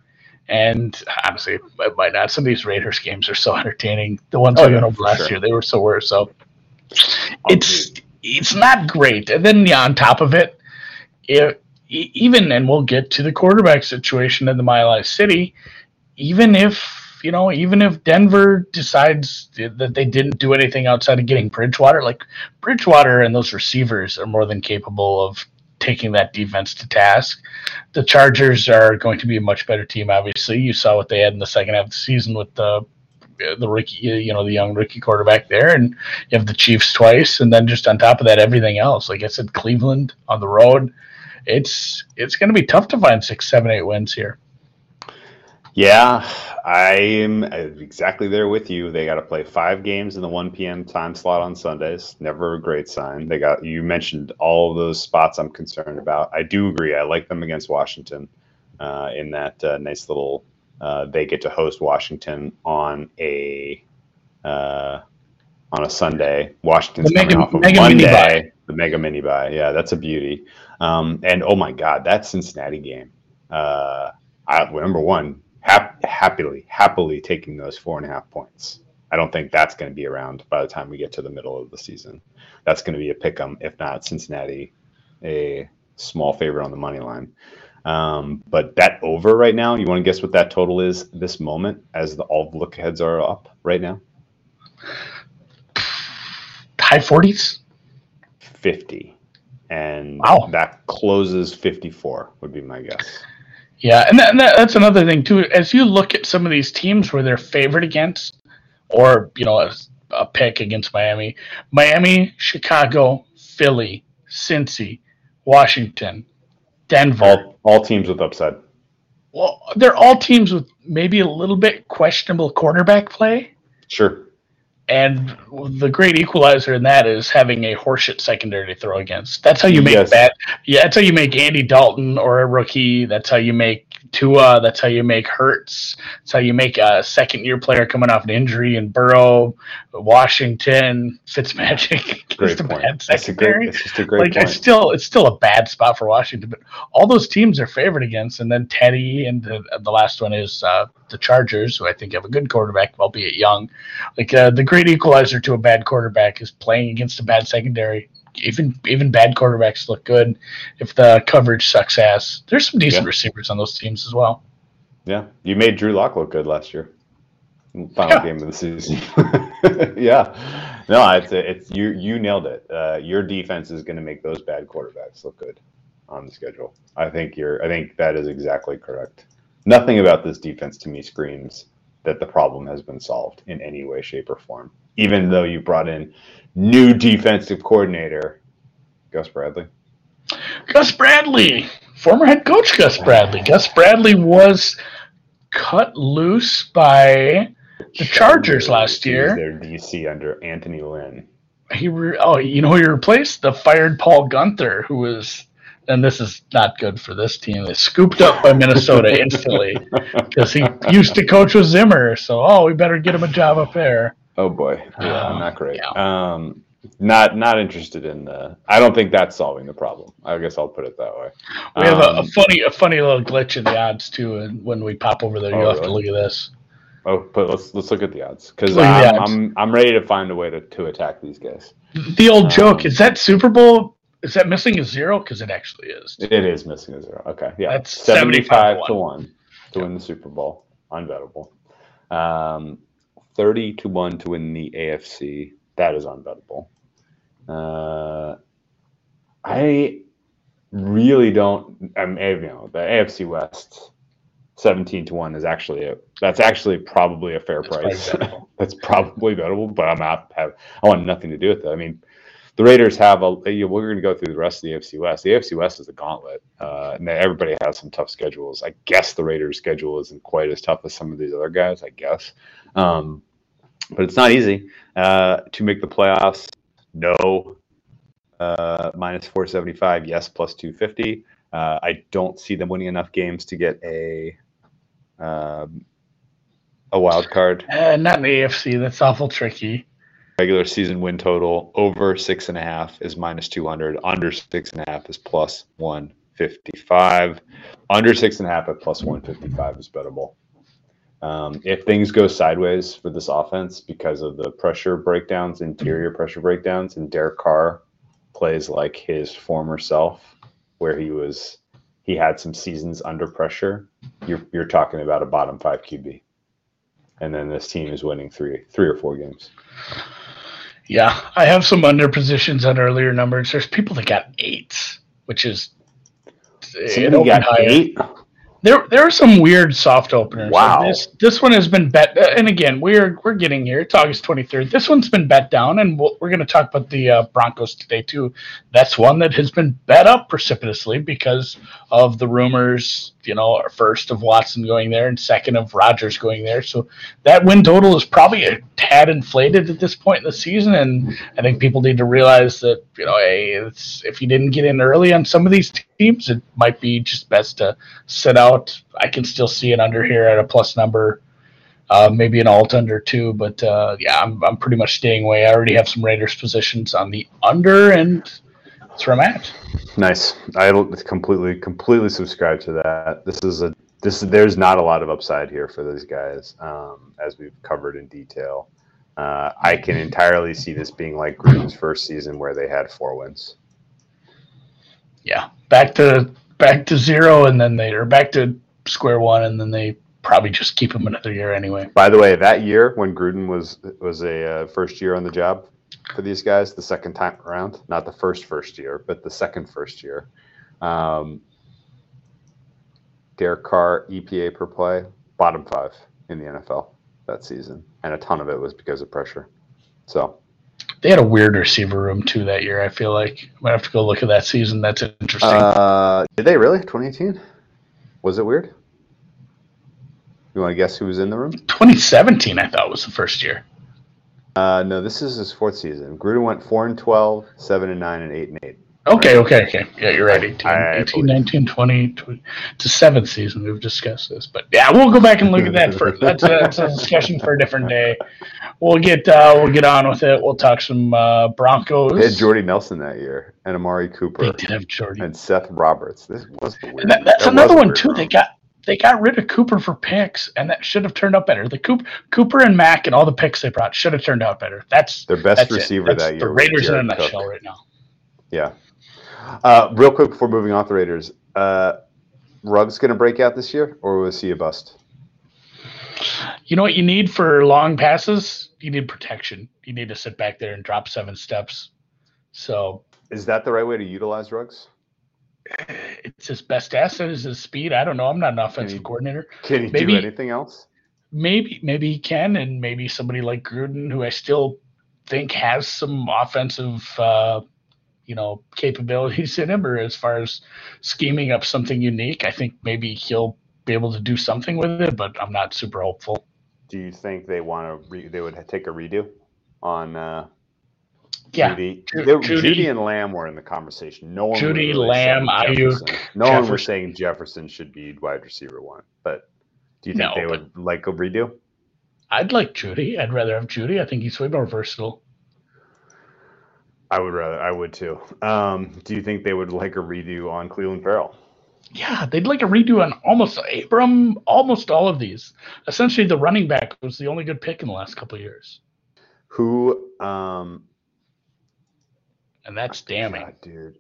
And honestly, it might not. Some of these Raiders games are so entertaining. The ones oh, we went over last sure. year, they were so worse. So oh, it's it's not great. And then yeah, on top of it, it, even and we'll get to the quarterback situation in the Mile City. Even if you know, even if Denver decides that they didn't do anything outside of getting Bridgewater, like Bridgewater and those receivers are more than capable of taking that defense to task. The Chargers are going to be a much better team. Obviously, you saw what they had in the second half of the season with the the rookie, you know, the young rookie quarterback there, and you have the Chiefs twice, and then just on top of that, everything else. Like I said, Cleveland on the road. It's it's going to be tough to find six, seven, eight wins here. Yeah, I'm exactly there with you. They got to play five games in the 1 p.m. time slot on Sundays. Never a great sign. They got you mentioned all of those spots I'm concerned about. I do agree. I like them against Washington uh, in that uh, nice little. Uh, they get to host Washington on a uh, on a Sunday. Washington's the coming mega, off of Monday. The mega mini bye. Yeah, that's a beauty. Um, and oh my God, that Cincinnati game. Uh, I, number one, hap- happily, happily taking those four and a half points. I don't think that's going to be around by the time we get to the middle of the season. That's going to be a pick 'em, if not Cincinnati, a small favorite on the money line. Um, but that over right now, you want to guess what that total is this moment as the all the look aheads are up right now? High 40s? 50. And wow. that closes 54, would be my guess. Yeah, and, that, and that, that's another thing too. As you look at some of these teams where they're favored against, or you know, a, a pick against Miami, Miami, Chicago, Philly, Cincy, Washington, Denver. All, all teams with upside. Well, they're all teams with maybe a little bit questionable quarterback play. Sure. And the great equalizer in that is having a horseshit secondary to throw against. That's how you make yes. that. Yeah, that's how you make Andy Dalton or a rookie. That's how you make Tua. That's how you make Hurts. That's how you make a second year player coming off an injury and Burrow, Washington, Fitzmagic. Great point. Bad secondary. It's just a great like, point. It's still it's still a bad spot for Washington, but all those teams are favored against. And then Teddy and the, the last one is uh, the Chargers, who I think have a good quarterback, albeit young. Like uh, the great equalizer to a bad quarterback is playing against a bad secondary even even bad quarterbacks look good if the coverage sucks ass. There's some decent yeah. receivers on those teams as well. Yeah, you made Drew Lock look good last year. Final yeah. game of the season. yeah, no, it's it's you you nailed it. Uh, your defense is going to make those bad quarterbacks look good on the schedule. I think you're. I think that is exactly correct. Nothing about this defense to me screams that the problem has been solved in any way, shape, or form. Even though you brought in new defensive coordinator, Gus Bradley. Gus Bradley, former head coach Gus Bradley. Gus Bradley was cut loose by the Chargers last year. Their DC under Anthony Lynn. He re- oh, you know who he replaced? The fired Paul Guenther, who was and this is not good for this team. They scooped up by Minnesota instantly because he used to coach with Zimmer. So, oh, we better get him a job up there. Oh boy, yeah, um, not great. Yeah. Um, not not interested in the. I don't think that's solving the problem. I guess I'll put it that way. We have um, a, a, um, funny a funny little glitch in the odds too, and when we pop over there, you'll oh, have to look at this. Oh, but let's let's look at the odds because I'm, I'm I'm ready to find a way to, to attack these guys. The old um, joke is that Super Bowl is that missing a zero because it actually is. It is missing a zero. Okay, yeah, that's seventy five to one to win the Super Bowl, unbettable. Um, thirty to one to win the AFC. That is unbettable. Uh, I really don't. I mean, you know, the AFC West 17 to 1 is actually a that's actually probably a fair that's price that's probably bettable but i'm not have i want nothing to do with it i mean the raiders have a you know, we're going to go through the rest of the afc west the afc west is a gauntlet uh, and everybody has some tough schedules i guess the raiders schedule isn't quite as tough as some of these other guys i guess um, but it's not easy uh, to make the playoffs no uh, minus 475 yes plus 250 uh, I don't see them winning enough games to get a um, a wild card. Uh, not in the AFC. That's awful tricky. Regular season win total over six and a half is minus 200. Under six and a half is plus 155. Under six and a half at plus 155 is bettable. Um, if things go sideways for this offense because of the pressure breakdowns, interior pressure breakdowns, and Derek Carr plays like his former self, where he was he had some seasons under pressure, you're you're talking about a bottom five QB, and then this team is winning three three or four games. Yeah, I have some under positions on earlier numbers. There's people that got eights, which is so got higher. eight. There, there are some weird soft openers. Wow. This, this one has been bet, uh, and again, we're we're getting here. It's August 23rd. This one's been bet down, and we we are going to talk about the uh, Broncos today too. That's one that has been bet up precipitously because of the rumors. You know, first of Watson going there, and second of Rodgers going there. So that win total is probably a tad inflated at this point in the season, and I think people need to realize that you know, hey, if you didn't get in early on some of these teams, it might be just best to sit out. I can still see it under here at a plus number, uh, maybe an alt under two, but uh, yeah, I'm, I'm pretty much staying away. I already have some Raiders positions on the under, and that's where I'm at. Nice. I completely completely subscribe to that. This is a this there's not a lot of upside here for these guys, um, as we've covered in detail. Uh, I can entirely see this being like Gruden's first season where they had four wins. Yeah, back to back to zero, and then they are back to square one, and then they probably just keep him another year anyway. By the way, that year when Gruden was was a uh, first year on the job for these guys, the second time around, not the first first year, but the second first year. Um, Derek Carr EPA per play, bottom five in the NFL that season, and a ton of it was because of pressure. So they had a weird receiver room too that year. I feel like I might have to go look at that season. That's interesting. Uh, did they really? 2018? Was it weird? You want to guess who was in the room? 2017, I thought was the first year. Uh, no, this is his fourth season. Gruden went four and 12, seven and nine, and eight and eight. Okay, okay, okay. Yeah, you're right. 18, I, 18 19, 20, 20, to seventh season. We've discussed this, but yeah, we'll go back and look at that for that's a, that's a discussion for a different day. We'll get uh, we'll get on with it. We'll talk some uh, Broncos. They had Jordy Nelson that year and Amari Cooper. They did have Jordy and Seth Roberts. This was weird. That, that's that another one too. Room. They got they got rid of Cooper for picks, and that should have turned out better. The Coop, Cooper and Mack and all the picks they brought should have turned out better. That's their best that's receiver that year. The Raiders in a nutshell Cook. right now. Yeah, uh, real quick before moving off the Raiders, uh, Ruggs going to break out this year, or was he a bust? You know what you need for long passes? You need protection. You need to sit back there and drop seven steps. So, is that the right way to utilize Ruggs? It's his best asset is his speed. I don't know. I'm not an offensive can he, coordinator. Can he maybe, do anything else? Maybe, maybe he can, and maybe somebody like Gruden, who I still think has some offensive uh, you know capabilities in him or as far as scheming up something unique i think maybe he'll be able to do something with it but i'm not super hopeful do you think they want to re- they would take a redo on uh Yeah, Jeudy, Jeudy, Jeudy, and Lamb were in the conversation. No one. Jeudy, really Lamb, Aiyuk. No Jefferson. one was saying Jefferson should be wide receiver one. But do you think no, they would like a redo? I'd like Jeudy. I'd rather have Jeudy. I think he's way more versatile. I would rather. I would too. Um, do you think they would like a redo on Clelin Ferrell? Yeah, they'd like a redo on almost Abram, almost all of these. Essentially, the running back was the only good pick in the last couple years. Who? Um, and that's damning, God, dude.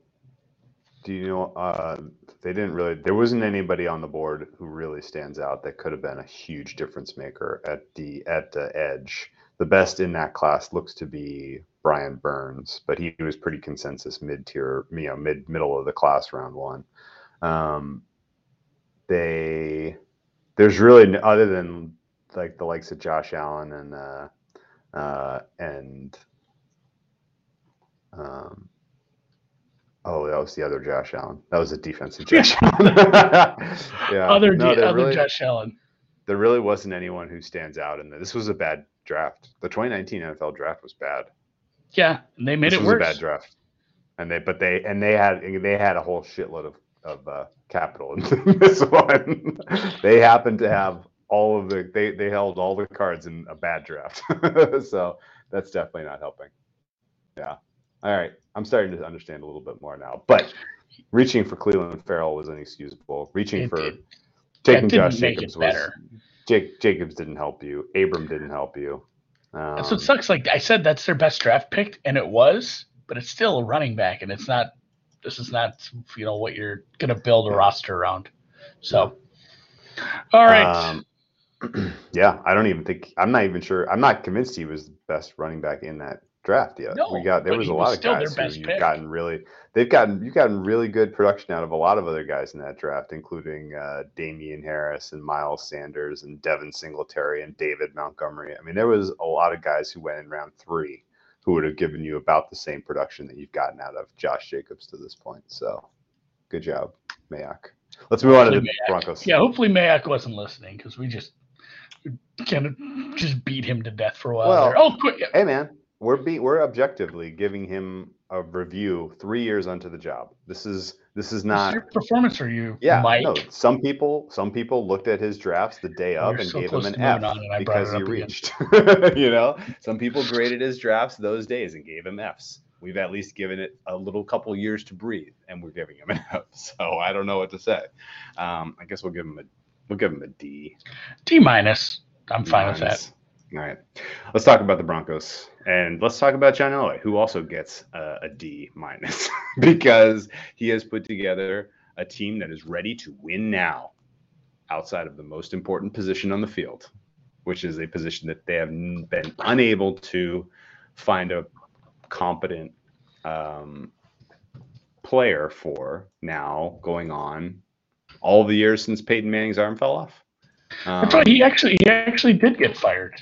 Do you know? Uh, they didn't really. There wasn't anybody on the board who really stands out that could have been a huge difference maker at the at the edge. The best in that class looks to be Brian Burns, but he, was pretty consensus mid tier, you know, mid middle of the class round one. Um, they there's really other than like the likes of Josh Allen and uh, uh, and um, oh, that was the other Josh Allen. That was a defensive Josh Allen. yeah, other no, other really, Josh Allen. There really wasn't anyone who stands out in this. was a bad draft. The 2019 NFL draft was bad. Yeah, and they made it. this it was worse. a bad draft, and they but they and they had they had a whole shitload of of uh, capital in this one. they happened to have all of the they they held all the cards in a bad draft, so that's definitely not helping. Yeah. All right, I'm starting to understand a little bit more now, but reaching for Cleveland Ferrell was inexcusable. Reaching it for did. taking Josh Jacobs was Jake Jacobs didn't help you. Abram didn't help you. Um, that's what sucks. Like I said, that's their best draft pick, and it was, but it's still a running back, and it's not. This is not, you know, what you're gonna build a yeah. roster around. So, all right. Um, yeah, I don't even think I'm not even sure. I'm not convinced he was the best running back in that draft yet. No, we got there was a lot was of guys who you've pick. gotten really they've gotten you've gotten really good production out of a lot of other guys in that draft, including uh, Damien Harris and Miles Sanders and Devin Singletary and David Montgomery. I mean, there was a lot of guys who went in round three who would have given you about the same production that you've gotten out of Josh Jacobs to this point. So, good job, Mayock. Let's move hopefully on to the Mayock. Broncos. Yeah, hopefully Mayock wasn't listening because we just kind of just beat him to death for a while. Well, there. oh, quick. Hey, man, we're be we're objectively giving him a review three years onto the job. This is this is not your performance review. Yeah, Mike. no. Some people some people looked at his drafts the day of and so gave him an F because he reached. you know, some people graded his drafts those days and gave him Fs. We've at least given it a little couple years to breathe, and we're giving him an F. So I don't know what to say. Um, I guess we'll give him a we'll give him a D. D minus. I'm fine with that. All right, let's talk about the Broncos. And let's talk about John Elway, who also gets a D minus because he has put together a team that is ready to win now outside of the most important position on the field, which is a position that they have been unable to find a competent um, player for now going on all the years since Peyton Manning's arm fell off. Um, he actually he actually did get fired.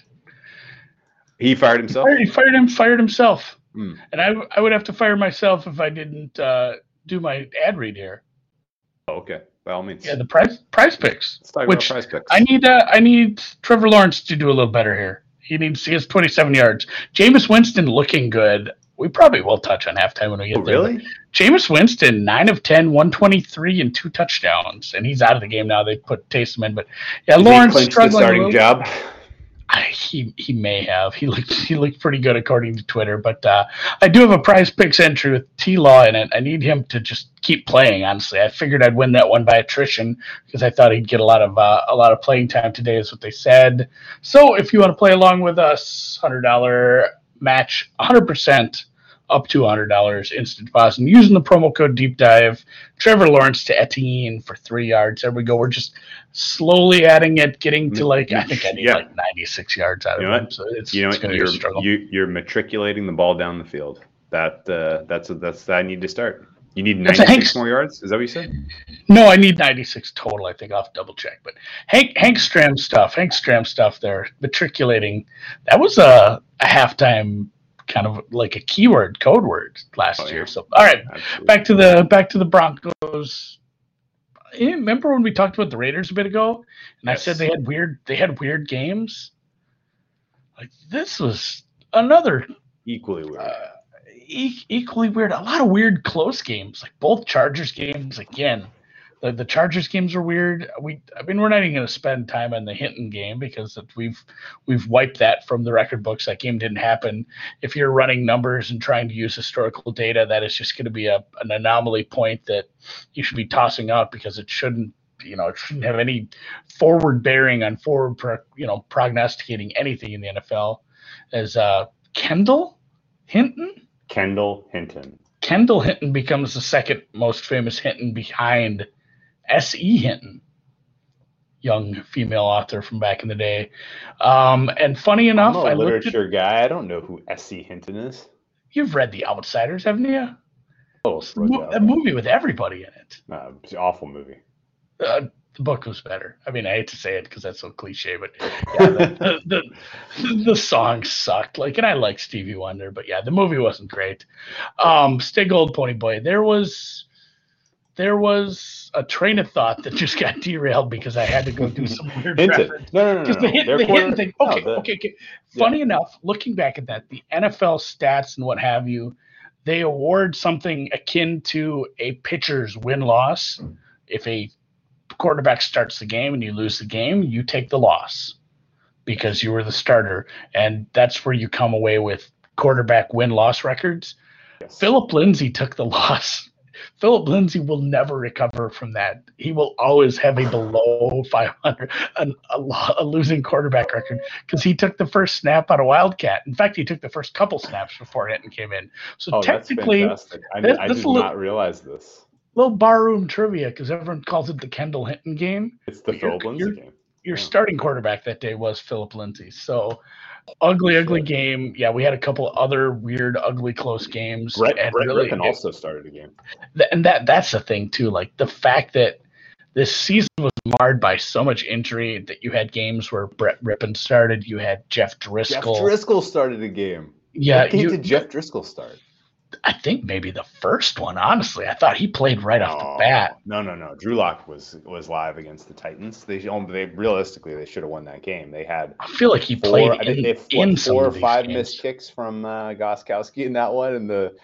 He fired himself. He fired him. Fired himself. Hmm. And I, I would have to fire myself if I didn't uh, do my ad read here. Oh, okay, by all means. Yeah, the price PrizePicks. Which PrizePicks. I need. Uh, I need Trevor Lawrence to do a little better here. He needs. He has 27 yards. Jameis Winston looking good. We probably will touch on halftime when we get oh, there. Really? Jameis Winston, 9 of 10, 123, and two touchdowns. And he's out of the game now. They put Taysom in. But yeah, Lawrence struggling. Starting job. He he may have. He looked he looked pretty good according to Twitter. But uh, I do have a PrizePicks entry with T Law in it. I need him to just keep playing. Honestly, I figured I'd win that one by attrition because I thought he'd get a lot of uh, a lot of playing time today, is what they said. So if you want to play along with us, hundred dollar match, hundred percent up to $100 instant deposit. And using the promo code Deep Dive, Trevor Lawrence to Etienne for three yards. There we go. We're just slowly adding it, getting to like I think I need yeah. like 96 yards out you of him. So it's, you know it's going to be a struggle. You, you're matriculating the ball down the field. That uh, that's that's I need to start. You need 96 more yards. Is that what you said? No, I need 96 total. I think I'll double check. But Hank Hank Stram stuff, Hank Stram stuff there, matriculating. That was a, a halftime kind of like a keyword code word last oh, yeah. year. So all right, Absolutely. back to the back to the Broncos. Remember when we talked about the Raiders a bit ago, and yes. I said they had weird they had weird games. Like this was another equally weird. Uh, e- equally weird. A lot of weird close games, like both Chargers games. Again, the, the Chargers games are weird. We, I mean, we're not even going to spend time on the Hinton game because we've we've wiped that from the record books. That game didn't happen. If you're running numbers and trying to use historical data, that is just going to be a, an anomaly point that you should be tossing out because it shouldn't you know, it shouldn't have any forward bearing on forward, pro, you know, prognosticating anything in the NFL. As uh, Kendall Hinton, Kendall Hinton, Kendall Hinton becomes the second most famous Hinton behind S.E. Hinton, young female author from back in the day. Um, and funny enough, I'm a I literature at, guy. I don't know who S.E. Hinton is. You've read The Outsiders, haven't you? Oh, a movie with everybody in it. Uh, it's an awful movie. Uh, the book was better. I mean, I hate to say it because that's so cliche, but yeah, the, the, the, the, song sucked. Like, and I like Stevie Wonder, but yeah, the movie wasn't great. Um, Stay Gold Pony Boy. There was there was a train of thought that just got derailed because I had to go do some weird reference. No, no, no, no. The, hit, the quarter, thing. Okay, no, the, okay, okay. Funny yeah. enough, looking back at that, the NFL stats and what have you, they award something akin to a pitcher's win loss. If a quarterback starts the game and you lose the game, you take the loss because you were the starter. And that's where you come away with quarterback win loss records. Yes. Phillip Lindsay took the loss. Phillip Lindsay will never recover from that. He will always have a below 500, a, a, a losing quarterback record because he took the first snap out of Wildcat. In fact, he took the first couple snaps before Hinton came in. So oh, technically, I, this, I did not realize this little barroom trivia because everyone calls it the Kendall Hinton game. It's the Phillip Lindsay game. Your yeah. starting quarterback that day was Phillip Lindsay. So ugly, ugly game. Yeah, we had a couple other weird, ugly, close games. Brett, and Brett really, also started a game. And that that's the thing too. Like the fact that this season was marred by so much injury that you had games where Brett Rypien started. You had Jeff Driskel. Jeff Driskel started a game. Yeah, what you, did Jeff Driskel start? I think maybe the first one. Honestly, I thought he played right off the bat. No, no, no. Drew Lock was was live against the Titans. They, they realistically they should have won that game. They had. I feel like he four, played in, they, they in four or five games. missed kicks from uh, Gostkowski in that one, and the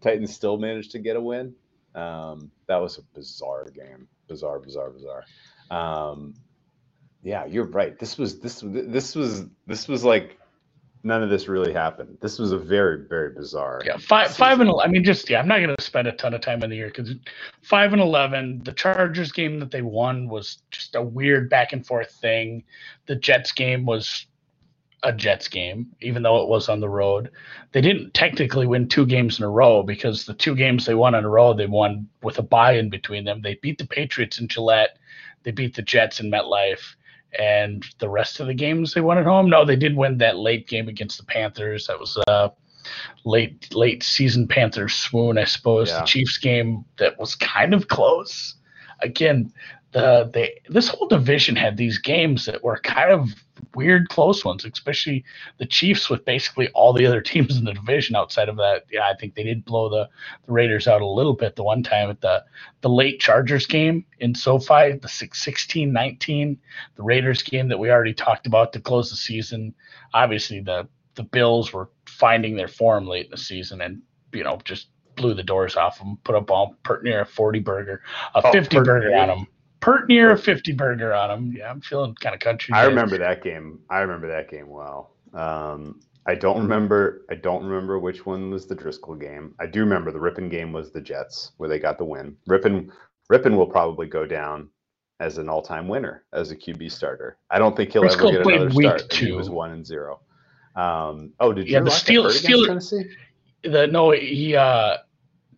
Titans still managed to get a win. Um, that was a bizarre game. Bizarre, bizarre, bizarre. Um, yeah, you're right. This was this this was this was like none of this really happened. This was a very, very bizarre. Yeah, five, season. five and I mean, just yeah, I'm not going to spend a ton of time in the year because five and eleven. The Chargers game that they won was just a weird back and forth thing. The Jets game was a Jets game, even though it was on the road. They didn't technically win two games in a row because the two games they won in a row, they won with a bye in between them. They beat the Patriots in Gillette. They beat the Jets in MetLife and the rest of the games they won at home. No, they did win that late game against the Panthers. That was a late late season Panthers swoon, I suppose. Yeah. The Chiefs game that was kind of close. Again, the they this whole division had these games that were kind of weird close ones, especially the Chiefs with basically all the other teams in the division outside of that. Yeah, I think they did blow the, the Raiders out a little bit the one time at the the late Chargers game in SoFi, the 16-19, the Raiders game that we already talked about to close the season. Obviously the the Bills were finding their form late in the season and you know just blew the doors off them, put up all near a 40 burger, a oh, 50 burger on them pert near a 50 burger on him. Yeah, I'm feeling kind of country. I remember that game. I remember that game well. Um, I don't remember. I don't remember which one was the Driskel game. I do remember the Rypien game was the Jets where they got the win. Rypien, Rypien will probably go down as an all-time winner as a QB starter. I don't think he'll Driskel ever get another start. Two. He was one and zero. Um, oh, did you yeah, the Steel, Steelers? The no, he uh,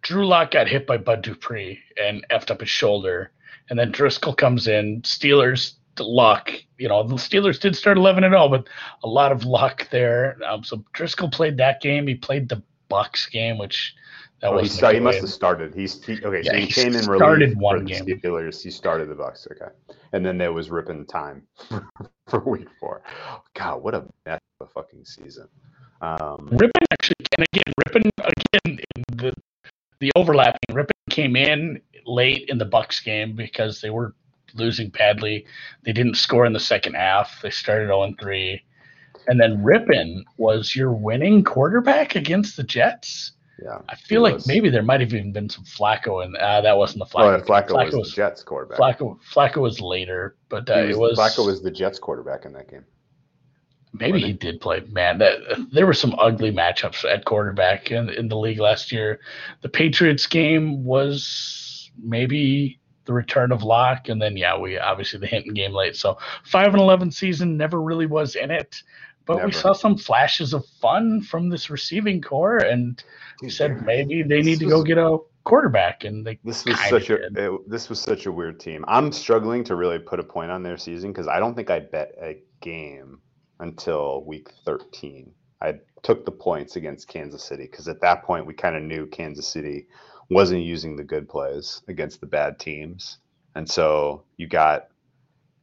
Drew Lock got hit by Bud Dupree and effed up his shoulder and then Driskel comes in. Steelers luck, you know, the Steelers did start 11 and 0, but a lot of luck there. Um, so Driskel played that game. He played the Bucs game, which that oh, was. He, he must have started. He's he, okay. Yeah, so he, he came in started one game. Steelers. He started the Bucs. Okay, and then there was ripping time for week four. God, what a mess of a fucking season. Um, actually, and again, Rypien again the the overlapping. Rypien came in late in the Bucs game because they were losing badly. They didn't score in the second half. They started 0 3. And then Rypien was your winning quarterback against the Jets. Yeah. I feel like was. maybe there might have even been some Flacco and uh, that wasn't the Flacco. Oh, Flacco, Flacco was, was, the Jets quarterback. Flacco Flacco was later, but uh, was, it was Flacco was the Jets quarterback in that game. Maybe he did play. Man, that there were some ugly matchups at quarterback in, in the league last year. The Patriots game was maybe the return of Lock, and then yeah, we obviously the Hinton game late. So five and eleven season never really was in it, but Never. we saw some flashes of fun from this receiving corps, and we said maybe they need to was, go get a quarterback. And they this was such a it, this was such a weird team. I'm struggling to really put a point on their season because I don't think I bet a game until week 13. I took the points against Kansas City because at that point we kind of knew Kansas City wasn't using the good plays against the bad teams. And so you got,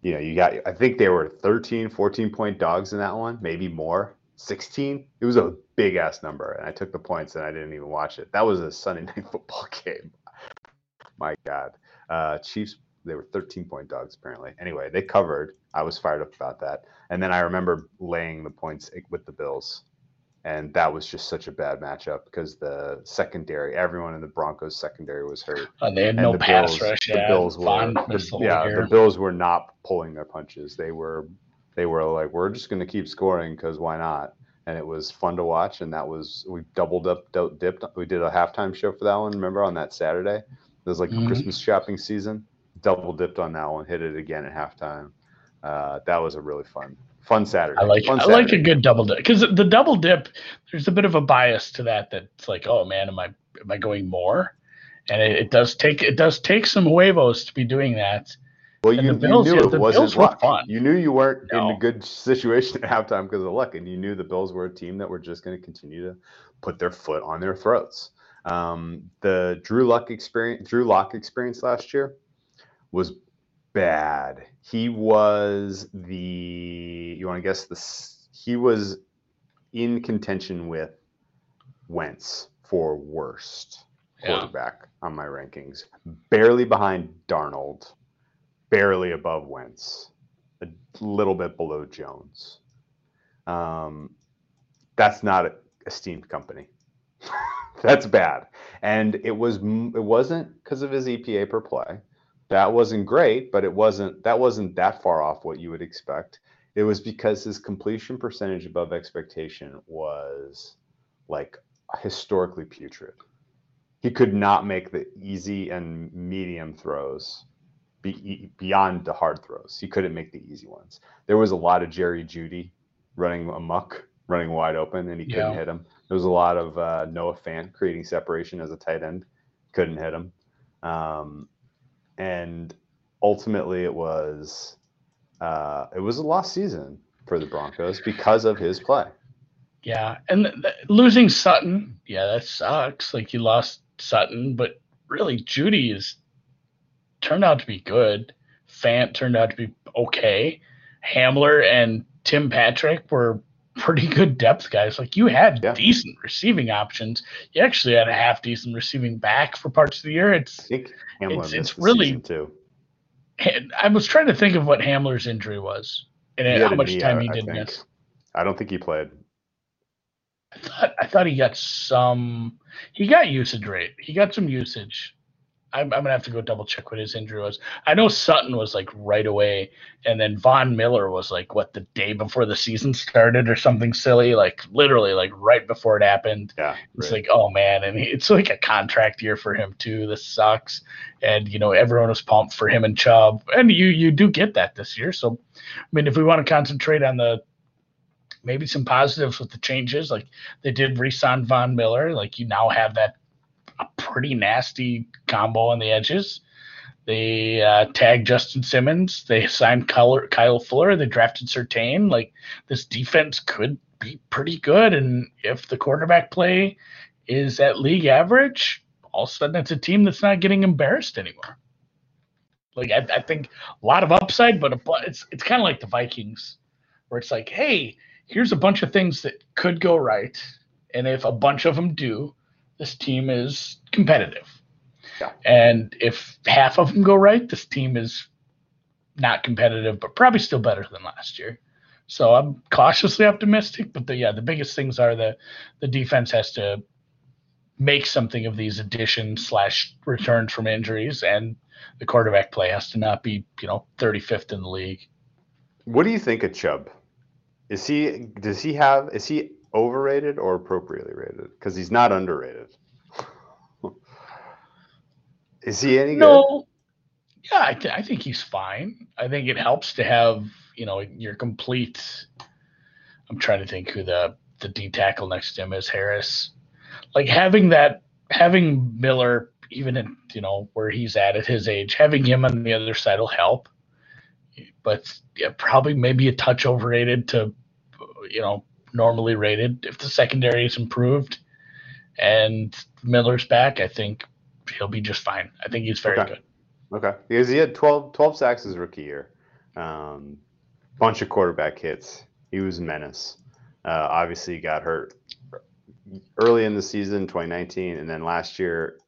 you know, you got, I think they were 13, 14 point dogs in that one, maybe more, 16. It was a big ass number. And I took the points and I didn't even watch it. That was a Sunday night football game. My God. Uh, Chiefs, they were 13 point dogs apparently. Anyway, they covered. I was fired up about that. And then I remember laying the points with the Bills and that was just such a bad matchup because the secondary, everyone in the Broncos secondary was hurt. Uh, they had and no the pass Bills, rush. The yeah, Bills were, the, yeah, the Bills were not pulling their punches. They were, they were like, we're just going to keep scoring because why not? And it was fun to watch. And that was we doubled up, dipped. We did a halftime show for that one. Remember on that Saturday? It was like mm-hmm. Christmas shopping season. Double dipped on that one, hit it again at halftime. Uh, that was a really fun fun Saturday. I like fun I like a good double dip because the double dip. There's a bit of a bias to that. That's like, oh man, am I am I going more? And it, it does take it does take some huevos to be doing that. Well, you, you, knew it wasn't luck. You knew you weren't no. in a good situation at halftime because of luck, and you knew the Bills were a team that were just going to continue to put their foot on their throats. Um, the Drew Luck experience, Drew Lock experience last year was bad. He was the you want to guess this? He was in contention with Wentz for worst quarterback yeah. on my rankings, barely behind Darnold, barely above Wentz, a little bit below Jones. Um, that's not a esteemed company. that's bad, and it was it wasn't because of his EPA per play that wasn't great, but it wasn't that wasn't that far off what you would expect. It was because his completion percentage above expectation was like historically putrid. He could not make the easy and medium throws be, beyond the hard throws. He couldn't make the easy ones. There was a lot of Jerry Jeudy running amuck, running wide open, and he couldn't yeah. hit him. There was a lot of uh, Noah Fant creating separation as a tight end, couldn't hit him. Um, and ultimately it was uh, it was a lost season for the Broncos because of his play. Yeah, and th- th- losing Sutton, yeah, that sucks. Like you lost Sutton, but really Jeudy is turned out to be good. Fant turned out to be okay. Hamler and Tim Patrick were pretty good depth guys. Like you had yeah. decent receiving options. You actually had a half decent receiving back for parts of the year. It's I it's, it's really too. I was trying to think of what Hamler's injury was and how much knee, time he did miss. I don't think he played. I thought I thought he got some. He got usage rate. He got some usage. I'm, I'm, gonna have to go double check what his injury was. I know Sutton was like right away, and then Von Miller was like what the day before the season started or something silly, like literally like right before it happened. Yeah, it's right. like oh man, and he, it's like a contract year for him too. This sucks, and you know everyone was pumped for him and Chubb, and you you do get that this year. So, I mean, if we want to concentrate on the maybe some positives with the changes, like they did resign Von Miller, like you now have that a pretty nasty combo on the edges. They uh, tagged Justin Simmons. They signed Kyle, Fuller. They drafted Surtain. Like this defense could be pretty good, and if the quarterback play is at league average, all of a sudden it's a team that's not getting embarrassed anymore. Like I, I think a lot of upside, but it's it's kind of like the Vikings, where it's like, hey, here's a bunch of things that could go right, and if a bunch of them do, this team is competitive. Yeah. And if half of them go right, this team is not competitive, but probably still better than last year. So I'm cautiously optimistic, but the, yeah, the biggest things are the the defense has to make something of these additions slash returns from injuries, and the quarterback play has to not be you know 35th in the league. What do you think of Chubb? Is he does he have is he overrated or appropriately rated? Because he's not underrated. is he any no. good? Yeah, I, th- I think he's fine. I think it helps to have you know your complete. I'm trying to think who the the D tackle next to him is. Harris, like having that having Miller even in you know where he's at at his age, having him on the other side will help. But yeah, probably maybe a touch overrated to you know normally rated. If the secondary is improved and Miller's back, I think he'll be just fine. I think he's very okay. good. Okay, because he had 12, 12 sacks his rookie year, um, bunch of quarterback hits. He was a menace. Uh, obviously, got hurt early in the season, 2019, and then last year,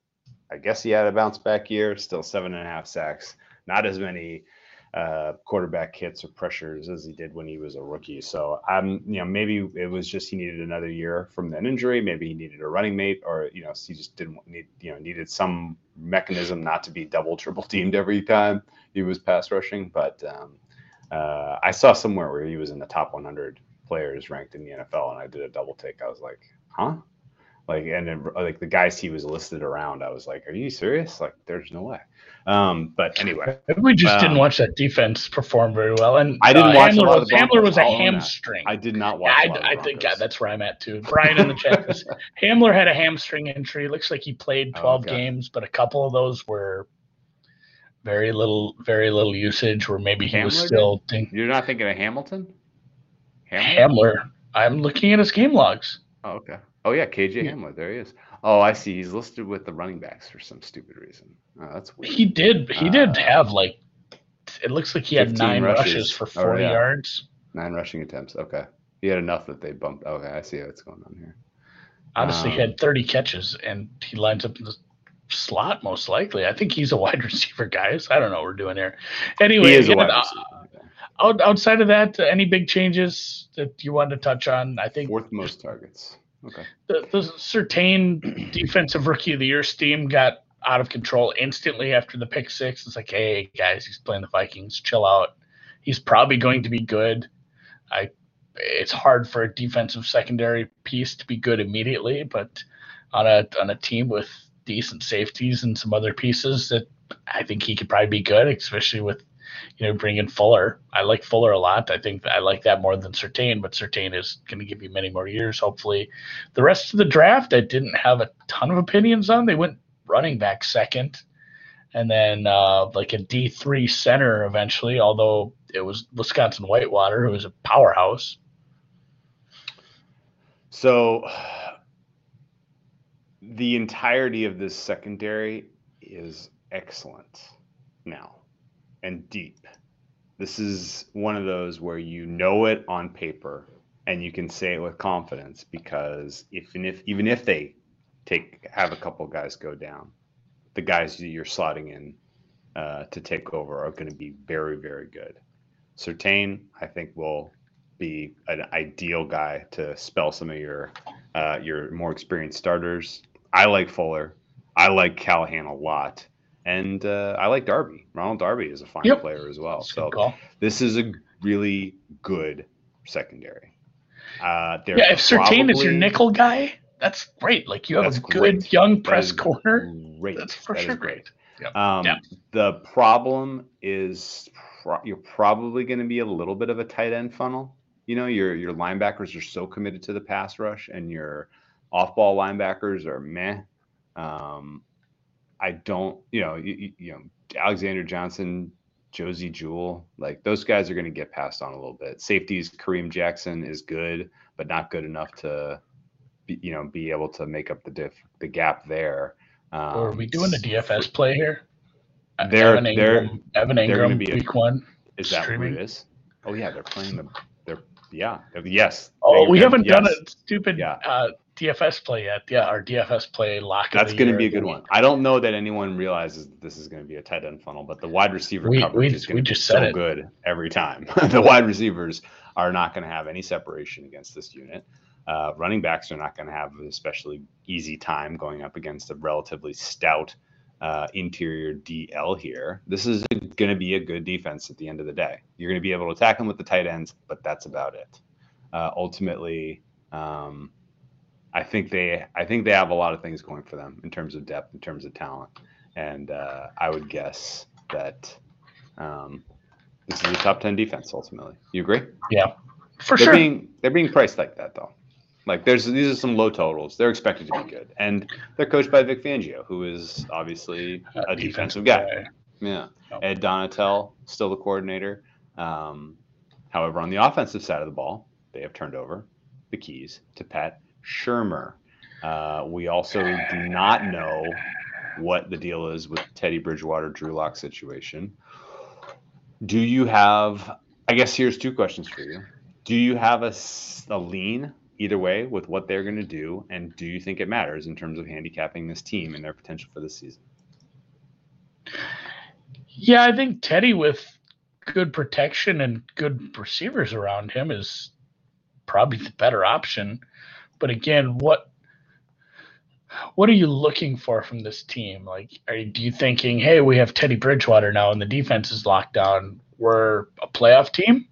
I guess he had a bounce back year. Still seven and a half sacks. Not as many uh, quarterback hits or pressures as he did when he was a rookie. So I'm, you know, maybe it was just he needed another year from that injury. Maybe he needed a running mate, or you know, he just didn't need, you know, needed some mechanism not to be double, triple teamed every time he was pass rushing. But um, uh, I saw somewhere where he was in the top 100 players ranked in the NFL, and I did a double take. I was like, huh? Like, and then, like the guys he was listed around, I was like, are you serious? Like, there's no way. Um, but anyway, we just um, didn't watch that defense perform very well. And I didn't uh, watch Hamler, was, Hamler was a hamstring. I did not watch. Yeah, I, I think God, that's where I'm at too. Brian in the chat Hamler had a hamstring injury. Looks like he played 12 oh, games, but a couple of those were very little, very little usage. Where maybe he Hamler was still. Think- You're not thinking of Hamilton. Hamler? Hamler. I'm looking at his game logs. Oh, okay. Oh yeah, KJ yeah. Hamler. There he is. Oh, I see. He's listed with the running backs for some stupid reason. Oh, that's weird. He did. He uh, did have like. It looks like he had nine rushes, rushes for oh, forty oh, yeah. yards. Nine rushing attempts. Okay, he had enough that they bumped. Okay, I see what's going on here. Honestly, um, he had thirty catches, and he lines up in the slot most likely. I think he's a wide receiver, guys. I don't know what we're doing here. Anyway, again, uh, outside of that, any big changes that you wanted to touch on? I think fourth most targets. Okay. The, the Surtain defensive rookie of the year steam got out of control instantly after the pick six. It's like, hey guys, he's playing the Vikings. Chill out. He's probably going to be good. I. It's hard for a defensive secondary piece to be good immediately, but on a on a team with decent safeties and some other pieces, that I think he could probably be good, especially with you know, bring in Fuller. I like Fuller a lot. I think I like that more than Surtain, but Surtain is going to give you many more years, hopefully. The rest of the draft, I didn't have a ton of opinions on. They went running back second, and then uh, like a D three center eventually. Although it was Wisconsin Whitewater, who was a powerhouse. So the entirety of this secondary is excellent now and deep. This is one of those where you know it on paper and you can say it with confidence because even if even if they take have a couple guys go down, the guys you're slotting in uh, to take over are going to be very very good. Surtain, I think, will be an ideal guy to spell some of your uh, your more experienced starters. I like Fuller. I like Callahan a lot and uh, I like Darby. Ronald Darby is a fine yep. player as well. That's so this is a really good secondary. Uh, yeah, if Surtain is your nickel guy, that's great. Like you have a good great. young press corner. Great. That's for that sure great. Yep. Um, yeah. The problem is pro- you're probably going to be a little bit of a tight end funnel. You know, your your linebackers are so committed to the pass rush, and your off ball linebackers are meh. Um, I don't, you know, you, you know, Alexander Johnson, Josey Jewell, like those guys are going to get passed on a little bit. Safeties, Kareem Jackson is good, but not good enough to, be, you know, be able to make up the diff, the gap there. Um, are we doing a DFS play here? They're, Evan Engram, they're, Evan Engram, be a, week one. Is that streaming? what it is? Oh yeah, they're playing the. They're yeah. Yes. Oh, we haven't yes. done a stupid yeah. uh, DFS play yet. Yeah, our DFS play lock. That's going to be a good one. I don't know that anyone realizes that this is going to be a tight end funnel, but the wide receiver we, coverage we, is going to be so it. good every time. the wide receivers are not going to have any separation against this unit. Uh, running backs are not going to have an especially easy time going up against a relatively stout uh, interior DL here. This is going to be a good defense at the end of the day. You're going to be able to attack them with the tight ends, but that's about it. Uh, ultimately, um, I think they I think they have a lot of things going for them in terms of depth, in terms of talent, and uh, I would guess that um, this is a top ten defense ultimately. You agree? Yeah, for they're sure. Being, they're being priced like that though. Like there's these are some low totals. They're expected to be good, and they're coached by Vic Fangio, who is obviously a, a defensive, defensive guy. guy. Yeah, Ed Donatell still the coordinator. Um, however, on the offensive side of the ball, they have turned over the keys to Pat Shurmur. Uh, we also do not know what the deal is with Teddy Bridgewater Drew Lock situation. Do you have? I guess here's two questions for you. Do you have a, a lean either way with what they're going to do, and do you think it matters in terms of handicapping this team and their potential for this season? Yeah, I think Teddy with good protection and good receivers around him is probably the better option. But again, what what are you looking for from this team? Like, are you, do you thinking, hey, we have Teddy Bridgewater now and the defense is locked down, we're a playoff team?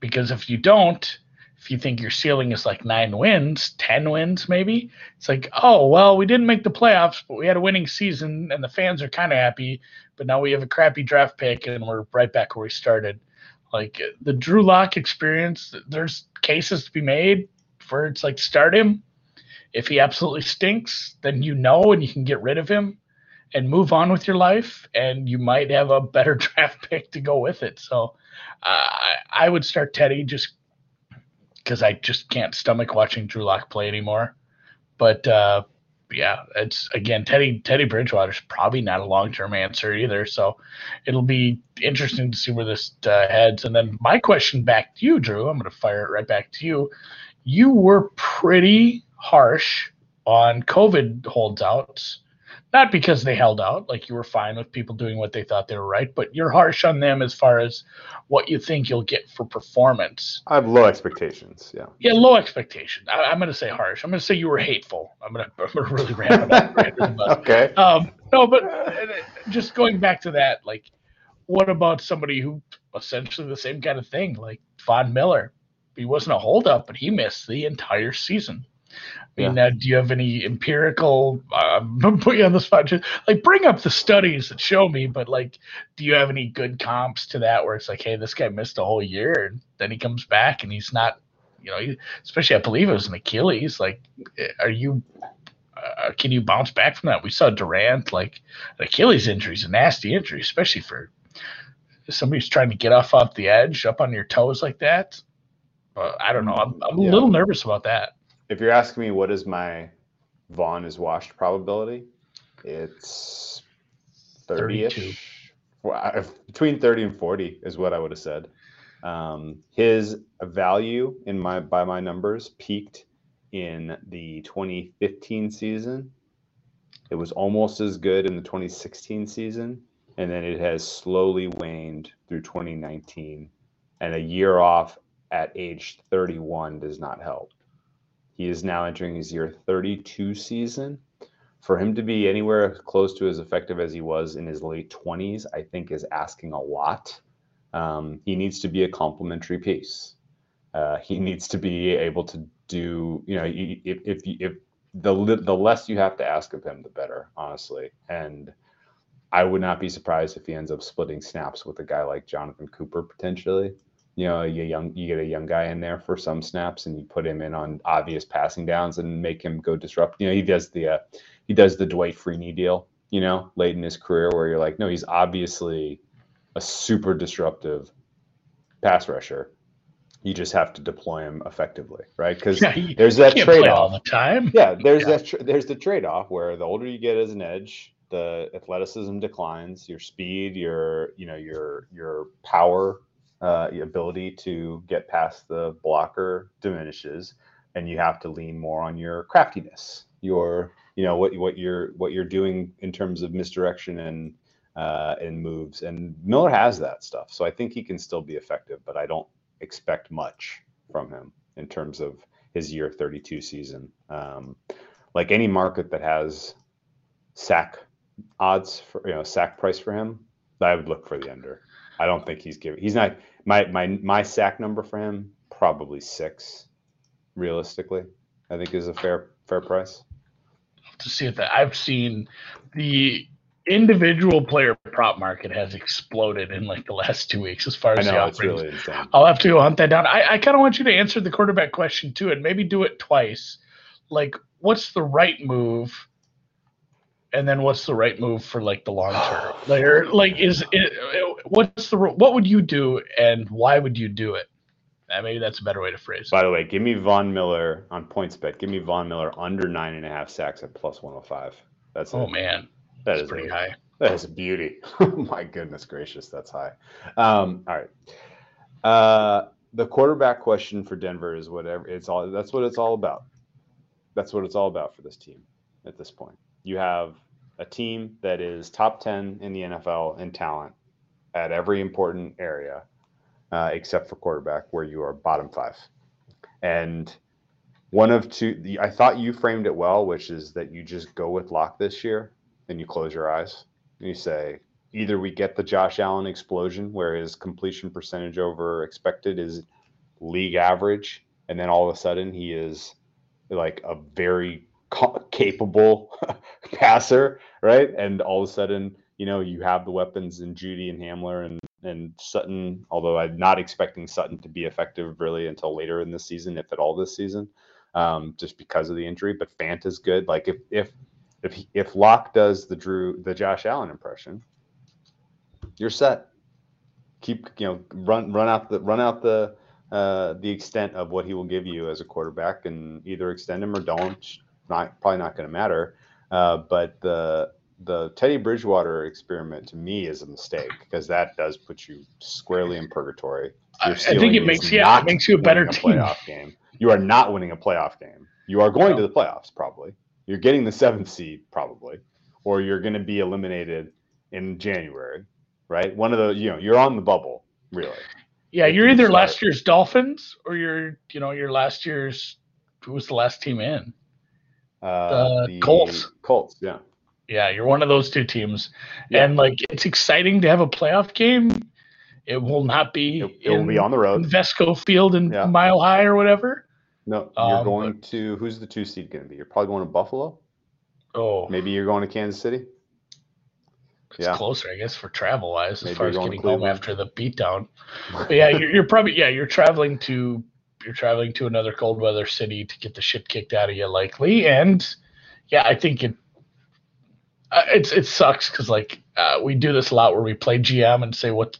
Because if you don't, if you think your ceiling is like nine wins, 10 wins maybe, it's like, oh, well, we didn't make the playoffs, but we had a winning season and the fans are kind of happy, but now we have a crappy draft pick and we're right back where we started. Like the Drew Lock experience, there's cases to be made for it's like start him. If he absolutely stinks, then you know and you can get rid of him and move on with your life, and you might have a better draft pick to go with it. So uh, I would start Teddy just because I just can't stomach watching Drew Lock play anymore. But uh, yeah, it's again Teddy Teddy Bridgewater's probably not a long term answer either. So it'll be interesting to see where this uh, heads. And then my question back to you, Drew. I'm going to fire it right back to you. You were pretty harsh on COVID holdouts not because they held out, like you were fine with people doing what they thought they were right, but you're harsh on them as far as what you think you'll get for performance. I have low expectations. Yeah. Yeah, low expectation. I, am going to say harsh. I'm going to say you were hateful. I'm going to, really ramp it up. okay. Um, no, but uh, just going back to that, like, what about somebody who essentially the same kind of thing, like Von Miller? He wasn't a holdup, but he missed the entire season. I mean, yeah. uh, do you have any empirical? Uh, put you on the spot. Just, like, bring up the studies that show me. But like, do you have any good comps to that where it's like, hey, this guy missed a whole year, and then he comes back and he's not, you know, he, especially I believe it was an Achilles. Like, are you? Uh, can you bounce back from that? We saw Durant, like, an Achilles injury is a nasty injury, especially for somebody who's trying to get off off the edge, up on your toes like that. Uh, I don't know. I'm, I'm a little nervous about that if you're asking me what is my Von is washed probability, it's 30-ish. Between 30 and 40 is what I would have said. Um, his value in my by my numbers peaked in the 2015 season. It was almost as good in the 2016 season, and then it has slowly waned through 2019. And a year off at age 31 does not help. He is now entering his year 32 season. For him to be anywhere close to as effective as he was in his late 20s, I think is asking a lot. Um, he needs to be a complementary piece. Uh, he needs to be able to do, you know, if, if, if the, the less you have to ask of him, the better, honestly. And I would not be surprised if he ends up splitting snaps with a guy like Jonathan Cooper potentially you know, you young you get a young guy in there for some snaps and you put him in on obvious passing downs and make him go disrupt. You know, he does the uh, he does the Dwight Freeney deal, you know, late in his career where you're like, no, he's obviously a super disruptive pass rusher. You just have to deploy him effectively, right? Because yeah, there's that trade off all the time. Yeah, there's yeah. that tra- there's the trade off where the older you get as an edge, the athleticism declines, your speed, your you know your your power uh, ability to get past the blocker diminishes, and you have to lean more on your craftiness, your you know what what you're what you're doing in terms of misdirection and uh, and moves. And Miller has that stuff, so I think he can still be effective, but I don't expect much from him in terms of his year 32 season. Um, like any market that has sack odds for you know sack price for him, I would look for the under. I don't think he's giving. He's not my my my sack number for him probably six, realistically. I think is a fair fair price. To see if that I've seen the individual player prop market has exploded in like the last two weeks as far as I know, the it's really. I'll have to go hunt that down. I, I kind of want you to answer the quarterback question too, and maybe do it twice. Like, what's the right move? And then what's the right move for like the long term? like, like is it, what's the what would you do and why would you do it? Uh, maybe that's a better way to phrase it. By the way, give me Von Miller on PointsBet. Give me Von Miller under nine and a half sacks at plus 105. That's oh it. man, that that's is pretty a, high. That is a beauty. My goodness gracious, that's high. Um, all right. Uh, the quarterback question for Denver is whatever it's all. That's what it's all about. That's what it's all about for this team at this point. You have a team that is top 10 in the NFL in talent at every important area, uh, except for quarterback, where you are bottom five. And one of two, I thought you framed it well, which is that you just go with Lock this year and you close your eyes and you say, either we get the Josh Allen explosion where his completion percentage over expected is league average, and then all of a sudden he is like a very capable passer, right? And all of a sudden, you know, you have the weapons in Jeudy and Hamler and and Sutton. Although I'm not expecting Sutton to be effective really until later in the season, if at all this season, um, just because of the injury. But Fant is good. Like if if if if Lock does the Drew the Josh Allen impression, you're set. Keep you know run run out the run out the uh, the extent of what he will give you as a quarterback, and either extend him or don't. Not probably not going to matter. Uh, but the the Teddy Bridgewater experiment to me is a mistake because that does put you squarely in purgatory. I think it makes yeah, it makes you a better a team. Playoff game. You are not winning a playoff game. You are going no. to the playoffs probably. You're getting the seventh seed probably, or you're going to be eliminated in January, right? One of the you know you're on the bubble really. Yeah, you're either last year's Dolphins or you're you know your last year's who was the last team in? Uh, the Colts. Colts, yeah. Yeah, you're one of those two teams, yeah. and like it's exciting to have a playoff game. It will not be. It, it will be on the road. Vesco Field in yeah. Mile High or whatever. No, you're um, going but, to. Who's the two seed going to be? You're probably going to Buffalo. Oh, maybe you're going to Kansas City. It's yeah. closer, I guess, for travel wise, as far as getting home after the beatdown. But yeah, you're, you're probably yeah, you're traveling to you're traveling to another cold weather city to get the shit kicked out of you, likely. And yeah, I think it uh, it's it sucks because like uh, we do this a lot where we play GM and say what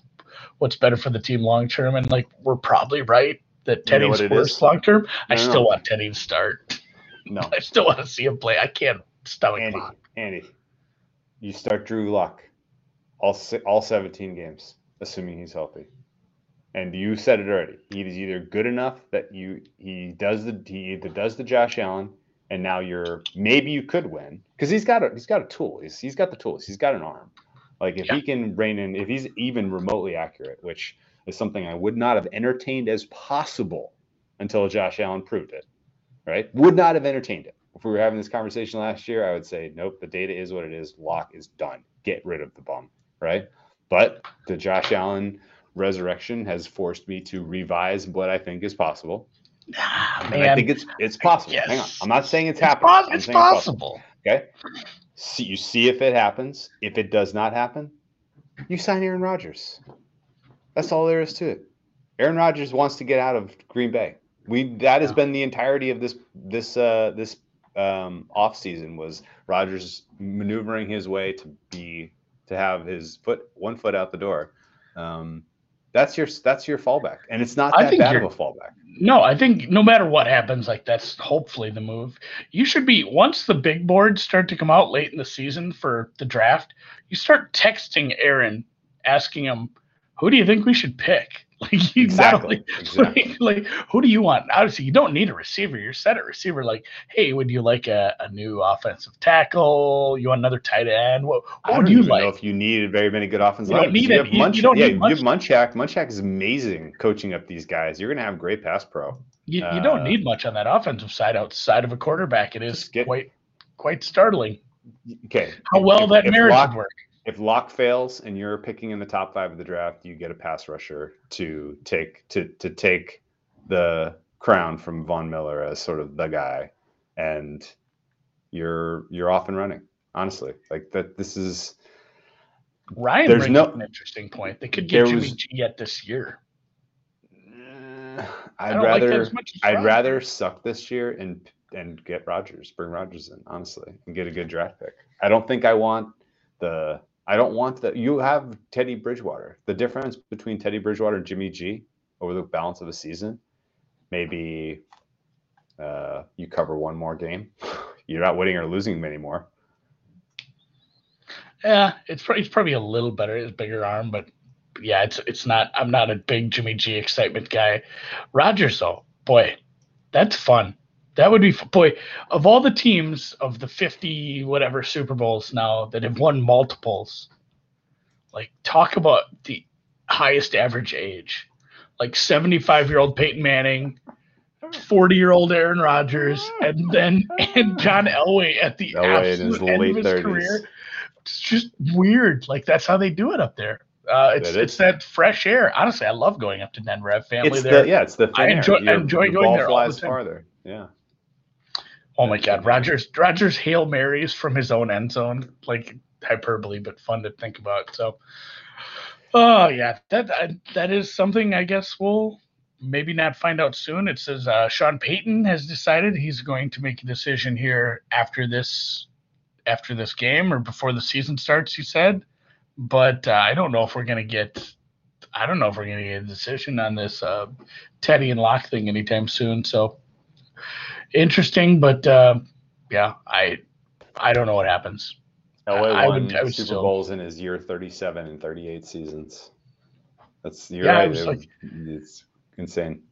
what's better for the team long term, and like we're probably right that Teddy's you know worse long term. I still know. want Teddy to start. No, I still want to see him play. I can't stomach Andy, Andy, you start Drew Lock all all 17 games, assuming he's healthy and you said it already. He is either good enough that you he does the he either does the Josh Allen, and now you're maybe you could win because he's got a he's got a tool. He's he's got the tools. He's got an arm. Like if yeah. he can rein in, if he's even remotely accurate, which is something I would not have entertained as possible until Josh Allen proved it. Right? Would not have entertained it. If we were having this conversation last year, I would say, nope, the data is what it is. Lock is done. Get rid of the bum. Right? But the Josh Allen resurrection has forced me to revise what I think is possible. Ah, and I think it's it's possible. Hang on, I'm not saying it's, it's happening. Po- it's, possible. it's, possible. Okay, see you see if it happens. If it does not happen, you sign Aaron Rodgers. That's all there is to it. Aaron Rodgers wants to get out of Green Bay. We that has been the entirety of this this uh, this um, off season was Rodgers maneuvering his way to be to have his foot one foot out the door. Um, that's your that's your fallback, and it's not that bad of a fallback. No, I think no matter what happens, like that's hopefully the move. You should be once the big boards start to come out late in the season for the draft. You start texting Aaron, asking him who do you think we should pick? Like exactly. Only, exactly. Like, like, who do you want? Obviously, you don't need a receiver. You're set at receiver. Like, hey, would you like a, a new offensive tackle? You want another tight end? What, what would you like? Know if you need very many good offensive. You don't need you Munch, you don't yeah, need you have Munchak. Munchak is amazing coaching up these guys. You're gonna have great pass pro. You, uh, you don't need much on that offensive side outside of a quarterback. It is get, quite quite startling. Okay. How well if, that if marriage Lock, work if lock fails and you're picking in the top five of the draft, you get a pass rusher to take to to take the crown from Von Miller as sort of the guy, and you're you're off and running. Honestly, like that. This is Ryan. There's no an interesting point. They could get Jimmy was, G yet this year. I'd rather like I'd rather suck this year and and get Rodgers, bring Rodgers in, honestly, and get a good draft pick. I don't think I want the I don't want that. You have Teddy Bridgewater. The difference between Teddy Bridgewater and Jimmy G over the balance of a season, maybe uh, you cover one more game. You're not winning or losing anymore. Yeah, it's probably, it's probably a little better. It's bigger arm, but yeah, it's it's not. I'm not a big Jimmy G excitement guy. Rodgers though, boy, that's fun. That would be boy of all the teams of the 50 whatever Super Bowls now that have won multiples. Like talk about the highest average age. Like 75 year old Peyton Manning, 40 year old Aaron Rodgers, and then and John Elway at the Elway absolute end of his 30s. career. It's just weird. Like that's how they do it up there. Uh, it's it's that fresh air. Honestly, I love going up to Denver. I have family it's there. The, yeah, it's the I enjoy, I enjoy the going there all the time. farther. Yeah. Oh my God, Rodgers! Rodgers hail marys from his own end zone, like hyperbole, but fun to think about. So, oh yeah, that that is something I guess we'll maybe not find out soon. It says uh, Sean Payton has decided he's going to make a decision here after this after this game or before the season starts. He said, but uh, I don't know if we're gonna get. I don't know if we're gonna get a decision on this uh, Teddy and Lock thing anytime soon. So interesting, but uh, yeah, I I don't know what happens. I, won would, I would Super still... Bowls in his year 37 and 38 seasons. That's you're yeah, right. It like, it's insane.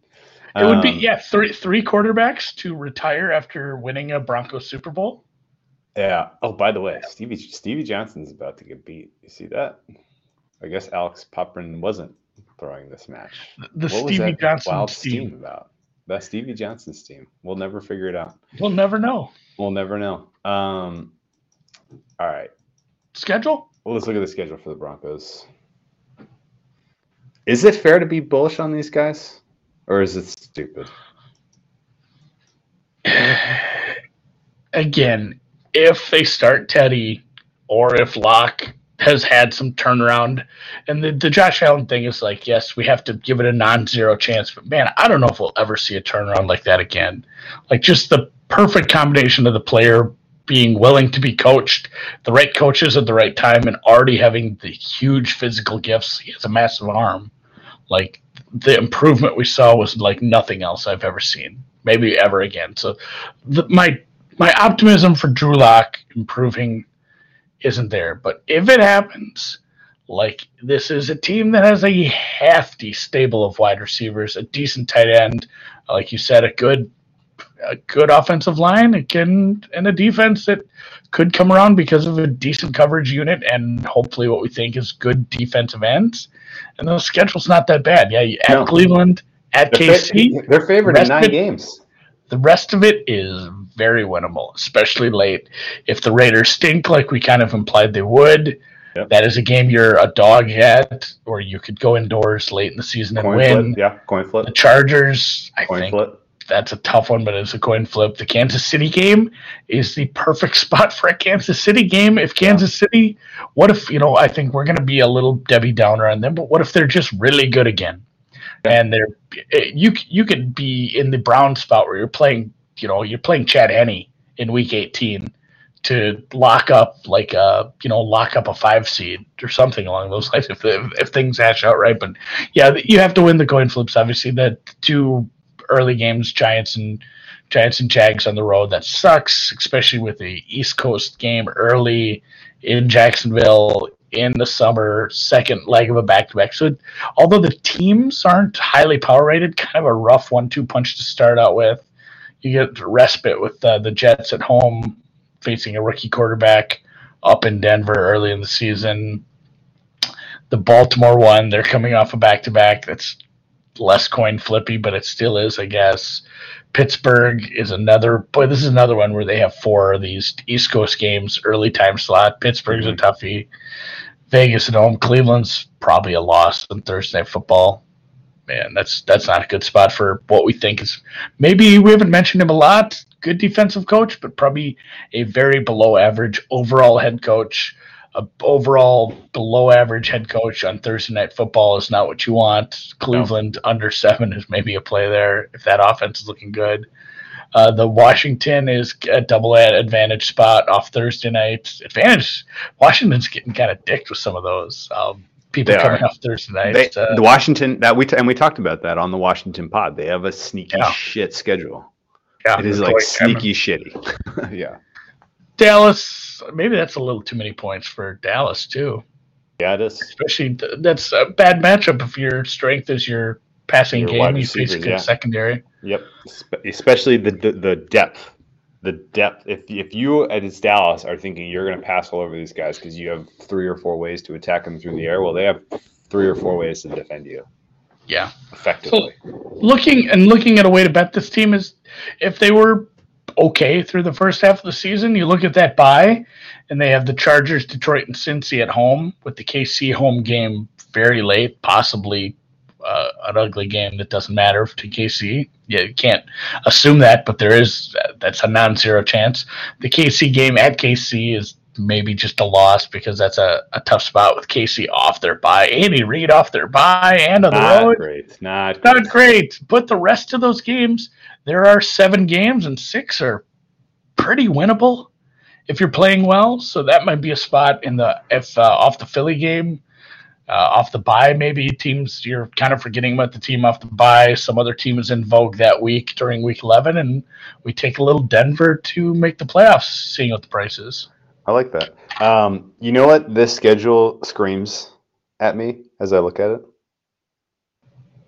It um, would be um, yeah, three three quarterbacks to retire after winning a Broncos Super Bowl. Yeah. Oh, by the way, Stevie Stevie Johnson's about to get beat. You see that? I guess Alex Popyrin wasn't throwing this match. The what Stevie Johnson wild steam about? That's Stevie Johnson's team. We'll never figure it out. We'll never know. We'll never know. Um, all right. Schedule? Well, let's look at the schedule for the Broncos. Is it fair to be bullish on these guys, or is it stupid? Again, if they start Teddy, or if Lock has had some turnaround. And the, the Josh Allen thing is like, yes, we have to give it a non zero chance. But man, I don't know if we'll ever see a turnaround like that again. Like just the perfect combination of the player being willing to be coached, the right coaches at the right time, and already having the huge physical gifts. He has a massive arm. Like the improvement we saw was like nothing else I've ever seen, maybe ever again. So the, my my optimism for Drew Lock improving isn't there. But if it happens, like this is a team that has a hefty stable of wide receivers, a decent tight end, like you said, a good a good offensive line, again, and a defense that could come around because of a decent coverage unit and hopefully what we think is good defensive ends. And the schedule's not that bad. Yeah, at no. Cleveland, at they're KC. Fa- they're favored in nine games. The rest of it is very winnable, especially late. If the Raiders stink like we kind of implied they would, yep. that is a game you're a dog at, or you could go indoors late in the season and win. Flip. Yeah, coin flip. The Chargers, I coin think flip. that's a tough one, but it's a coin flip. The Kansas City game is the perfect spot for a Kansas City game. If Kansas City, what if, you know, I think we're going to be a little Debbie Downer on them, but what if they're just really good again? And they're eh, you you could be in the brown spot where you're playing you know you're playing Chad Henne in week 18 to lock up like a you know lock up a five seed or something along those lines if if, if things hash out right. But yeah you have to win the coin flips obviously. The two early games Giants and Giants and Jags on the road that sucks especially with the East Coast game early in Jacksonville in the summer, second leg of a back to back. So, although the teams aren't highly power rated, kind of a rough one two punch to start out with. You get respite with uh, the Jets at home facing a rookie quarterback up in Denver early in the season. The Baltimore one, they're coming off a back to back. That's less coin flippy, but it still is, I guess. Pittsburgh is another boy. This is another one where they have four of these East Coast games, early time slot. Pittsburgh's mm-hmm. a toughie. Vegas at home. Cleveland's probably a loss on Thursday Night Football. Man, that's that's not a good spot for what we think is. Maybe we haven't mentioned him a lot. Good defensive coach, but probably a very below average overall head coach a overall below average head coach on Thursday night football is not what you want. Cleveland no. under seven is maybe a play there if that offense is looking good. Uh, the Washington is a double advantage spot off Thursday night. Advantage. Washington's getting kind of dicked with some of those. Um, people they coming are. off Thursday night. They, uh, the Washington that we t- and we talked about that on the Washington pod. They have a sneaky yeah. shit schedule. Yeah, it is like sneaky shitty. yeah. Dallas, maybe that's a little too many points for Dallas too. Yeah, it is. Especially that's a bad matchup if your strength is your passing your game. You face a good yeah. secondary. Yep, especially the, the, the depth. The depth. If if you as Dallas are thinking you're going to pass all over these guys because you have three or four ways to attack them through the air, well, they have three or four ways to defend you. Yeah, effectively. So looking and looking at a way to bet this team is if they were okay through the first half of the season. You look at that bye, and they have the Chargers, Detroit, and Cincy at home with the KC home game very late, possibly uh, an ugly game that doesn't matter to KC. Yeah, you can't assume that, but there is that's a non-zero chance. The KC game at KC is maybe just a loss because that's a, a tough spot with KC off their bye. Andy Reid off their bye and on the not road. Great. Not, not great. great. But the rest of those games, there are seven games and six are pretty winnable if you're playing well. So that might be a spot in the if uh, off the Philly game, uh, off the bye. Maybe teams you're kind of forgetting about the team off the bye. Some other team is in vogue that week during week 11, and we take a little Denver to make the playoffs. Seeing what the price is. I like that. Um, you know what this schedule screams at me as I look at it?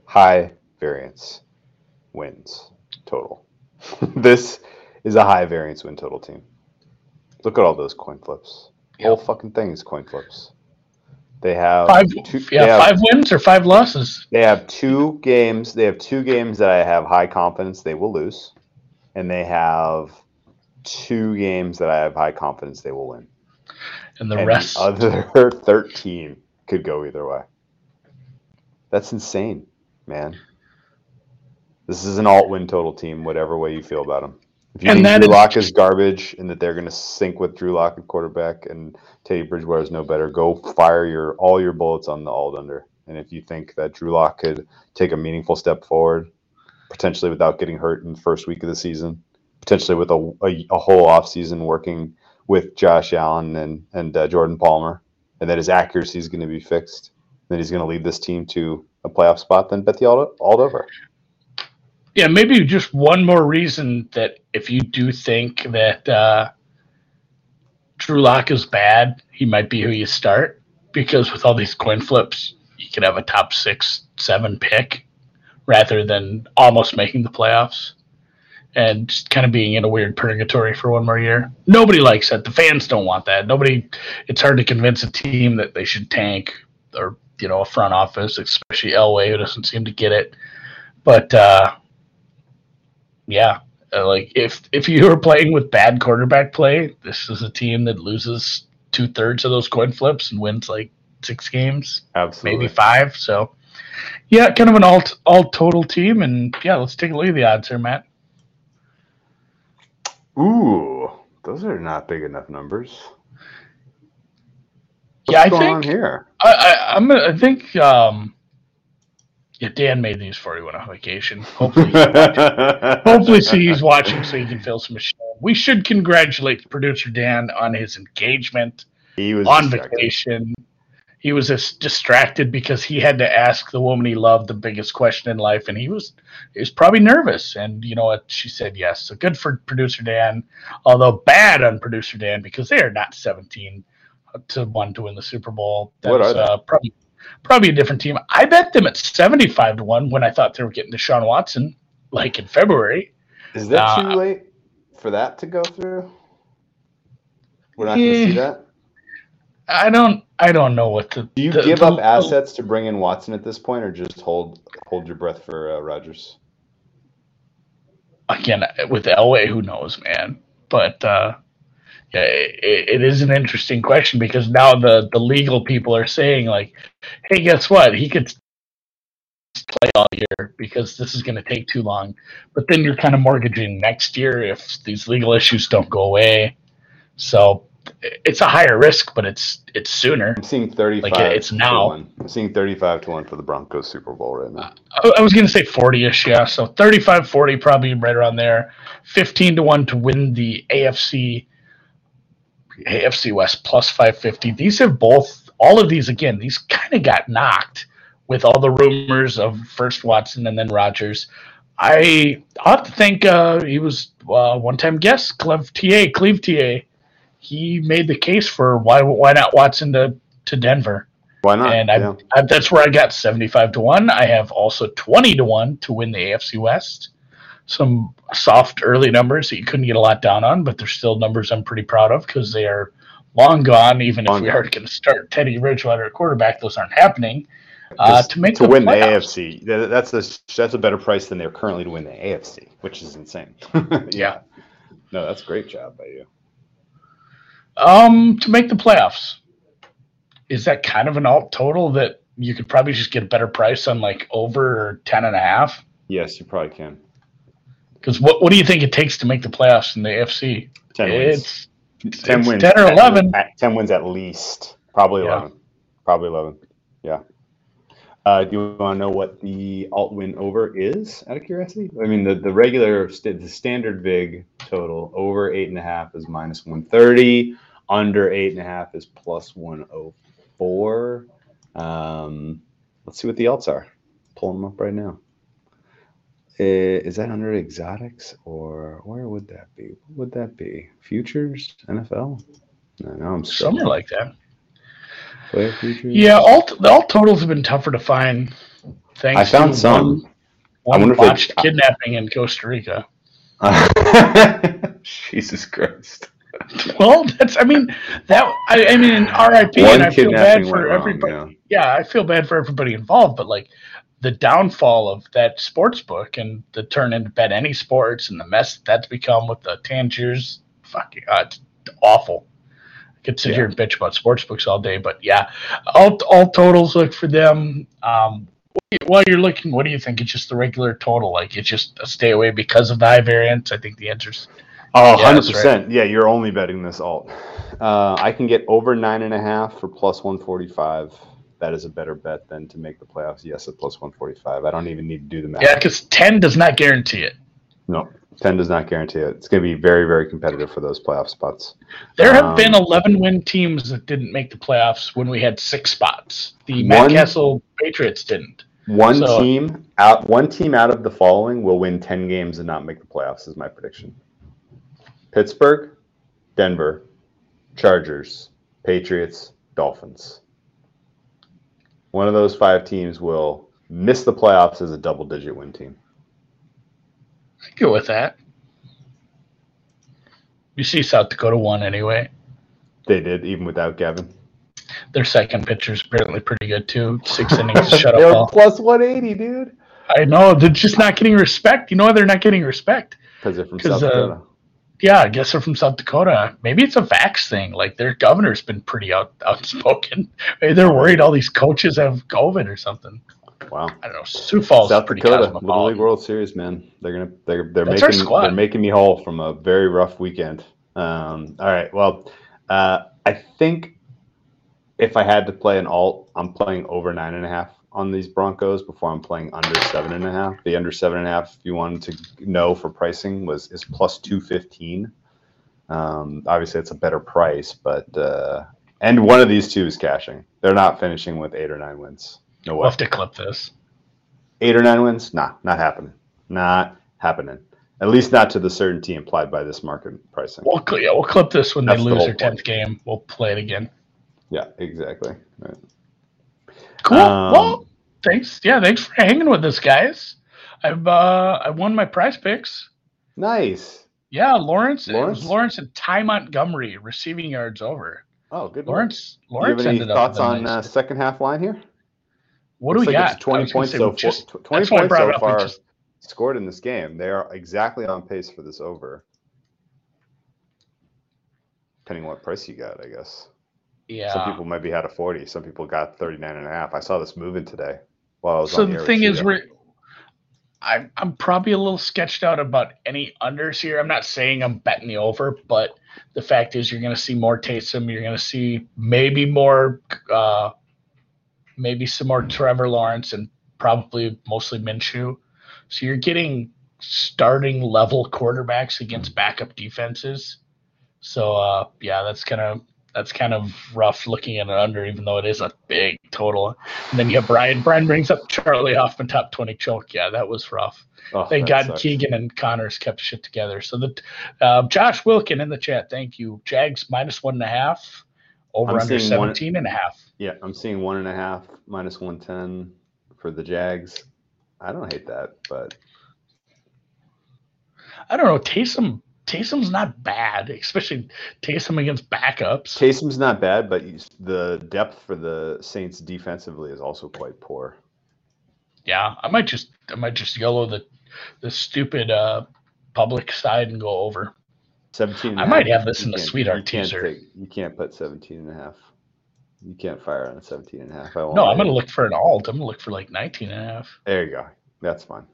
High variance wins total. this is a high variance win total team. Look at all those coin flips. Yep. Whole fucking thing is coin flips. They have five, two, yeah, have, five wins or five losses. They have two games. They have two games that I have high confidence they will lose, and they have two games that I have high confidence they will win. And the and rest, the other thirteen, could go either way. That's insane, man. This is an alt win total team, whatever way you feel about them. If you and think Drew is... Lock is garbage and that they're going to sink with Drew Lock at quarterback and Teddy Bridgewater is no better, go fire your all your bullets on the alt under. And if you think that Drew Lock could take a meaningful step forward, potentially without getting hurt in the first week of the season, potentially with a, a, a whole offseason working with Josh Allen and, and uh, Jordan Palmer, and that his accuracy is going to be fixed, that he's going to lead this team to a playoff spot, then bet the alt, alt over. Yeah, maybe just one more reason that if you do think that uh, Drew Lock is bad, he might be who you start because with all these coin flips, you could have a top six, seven pick rather than almost making the playoffs and just kind of being in a weird purgatory for one more year. Nobody likes that. The fans don't want that. Nobody. It's hard to convince a team that they should tank or you know a front office, especially Elway, who doesn't seem to get it. But uh, yeah, uh, like if if you are playing with bad quarterback play, this is a team that loses two thirds of those coin flips and wins like six games, Absolutely. maybe five. So yeah, kind of an all all total team, and yeah, let's take a look at the odds here, Matt. Ooh, those are not big enough numbers. What's yeah, I think here. I, I, I'm. I think um, yeah, Dan made these for you on a vacation. Hopefully, hopefully, so he's watching so he can fill some shame. We should congratulate producer Dan on his engagement. He was on distracted. vacation. He was just distracted because he had to ask the woman he loved the biggest question in life, and he was he was probably nervous. And you know what? She said yes. So good for producer Dan, although bad on producer Dan because they are not 17 to one to win the Super Bowl. That's, what are they? Uh, probably probably a different team. I bet them at seventy five to one when I thought they were getting Deshaun Watson like in February. Is that uh, too late for that to go through? We're not going to see that. I don't. I don't know what to. Do you the, give the, up assets to bring in Watson at this point, or just hold hold your breath for uh, Rodgers? Again, with Elway, who knows, man? But uh, yeah, it, it is an interesting question because now the the legal people are saying like, hey, guess what? He could play all year because this is going to take too long. But then you're kind of mortgaging next year if these legal issues don't go away. So it's a higher risk, but it's it's sooner. I'm seeing 35. Like it's now. I'm seeing 35 to one for the Broncos Super Bowl right now. I, I was going to say 40ish, yeah. So 35, 40, probably right around there. 15 to one to win the AFC AFC West plus 550. These have both all of these again. These kind of got knocked with all the rumors of first Watson and then Rodgers. I ought to think uh, he was uh, one-time guest, Cleve TA, Cleve TA he made the case for why why not Watson to, to Denver. Why not? And I, yeah. I, that's where I got 75 to 1. I have also 20 to 1 to win the AFC West. Some soft early numbers that you couldn't get a lot down on, but they're still numbers I'm pretty proud of because they are long gone. Even long if we are going to start Teddy Bridgewater at quarterback, those aren't happening. Uh, to make to the win playoffs. the AFC, that's a that's a better price than they're currently to win the AFC, which is insane. yeah. No, that's a great job by you. Um, to make the playoffs. Is that kind of an alt total that you could probably just get a better price on like over 10 and a half? Yes, you probably can. Because what, what do you think it takes to make the playoffs in the AFC? 10 wins. It's, 10 it's wins. 10 or 11. 10 wins at least. Probably 11. Yeah. Probably 11. Yeah. Uh, do you want to know what the alt win over is out of curiosity? I mean, the, the regular, st- the standard VIG total over eight and a half is minus 130, under eight and a half is plus 104. Um, let's see what the alts are. Pulling them up right now. Is that under exotics or where would that be? What would that be? Futures, NFL? No, no I'm somewhere like that. Player features. Yeah, all the all totals have been tougher to find. Thanks I found some. One, one botched they... kidnapping in Costa Rica. Jesus Christ. Well, that's. I mean, that. I, I mean, RIP, one and I feel bad for everybody. Wrong, yeah. yeah, I feel bad for everybody involved, but like the downfall of that sports book and the turn into bet any sports and the mess that's become with the Tangiers, fucking, uh, it's awful I could sit yeah. here and bitch about sports books all day, but yeah, all all totals look for them. Um, while you're looking, what do you think? It's just the regular total, like it's just a stay away because of the high variance. I think the answer's oh, 100 percent. Yeah, you're only betting this alt. Uh, I can get over nine and a half for plus 145. That is a better bet than to make the playoffs. Yes, at plus 145. I don't even need to do the math. Yeah, because 10 does not guarantee it. No, 10 does not guarantee it. It's going to be very, very competitive for those playoff spots. There have um, been 11 win teams that didn't make the playoffs when we had six spots. The Matt Cassel Patriots didn't. One so, team out one team out of the following will win 10 games and not make the playoffs is my prediction. Pittsburgh, Denver, Chargers, Patriots, Dolphins. One of those five teams will miss the playoffs as a double digit win team. I go with that. You see, South Dakota won anyway. They did, even without Gavin. Their second pitcher's apparently pretty good too. Six innings to shut up. Plus 180, dude. I know they're just not getting respect. You know why they're not getting respect? Because they're from South uh, Dakota. Uh, yeah, I guess they're from South Dakota. Maybe it's a vax thing. Like their governor's been pretty out, outspoken. Maybe they're worried all these coaches have COVID or something. Wow. I don't know. Sioux Falls South Dakota Little League World Series, man. They're gonna they're they're That's making they're making me whole from a very rough weekend. Um, all right. Well, uh, I think if I had to play an alt, I'm playing over nine and a half on these Broncos before I'm playing under seven and a half. The under seven and a half, if you wanted to know for pricing, was is plus two fifteen. Um, obviously, it's a better price, but uh, and one of these two is cashing. They're not finishing with eight or nine wins. No way. We'll have to clip this. Eight or nine wins? Nah, not happening. Not happening. At least not to the certainty implied by this market pricing. We'll, yeah, we'll clip this when That's they lose the their tenth game. We'll play it again. Yeah, exactly. Right. Cool. Um, well, thanks. Yeah, thanks for hanging with us, guys. I've uh, I won my PrizePicks. Nice. Yeah, Lawrence. Lawrence, Lawrence and Ty Montgomery receiving yards over. Oh, good. Lawrence. Lawrence. Do you have any thoughts on nice uh, second half line here? What Looks do we like got? Twenty points so just, far. Twenty points so far just... scored in this game. They are exactly on pace for this over. Depending on what price you got, I guess. Yeah. Some people maybe had a 40. Some people got 39 and a half. I saw this moving today while I was so the, the thing is, we're, I'm, I'm probably a little sketched out about any unders here. I'm not saying I'm betting the over, but the fact is you're going to see more Taysom. You're going to see maybe more, uh, maybe some more Trevor Lawrence and probably mostly Minshew. So you're getting starting level quarterbacks against backup defenses. So uh, yeah, that's of that's kind of rough looking at it under, even though it is a big total. And then you have Brian. Brian brings up Charlie Hoffman top twenty choke. Yeah, that was rough. Oh, thank God sucks. Keegan and Conners kept shit together. So the uh, Josh Wilkin in the chat, thank you. Jags minus one and a half, over I'm under 17 one, and a half. Yeah, I'm seeing one and a half minus one ten for the Jags. I don't hate that, but I don't know. Taysom Taysom's not bad, especially Taysom against backups. Taysom's not bad, but the depth for the Saints defensively is also quite poor. Yeah, I might just I might just yellow the the stupid uh, public side and go over. 17 I might have this in the sweetheart you teaser. Take, you can't put 17 and a half. You can't fire on a 17 and a half. no, I'm going to look for an alt. I'm going to look for like 19 and a half. There you go. That's fine.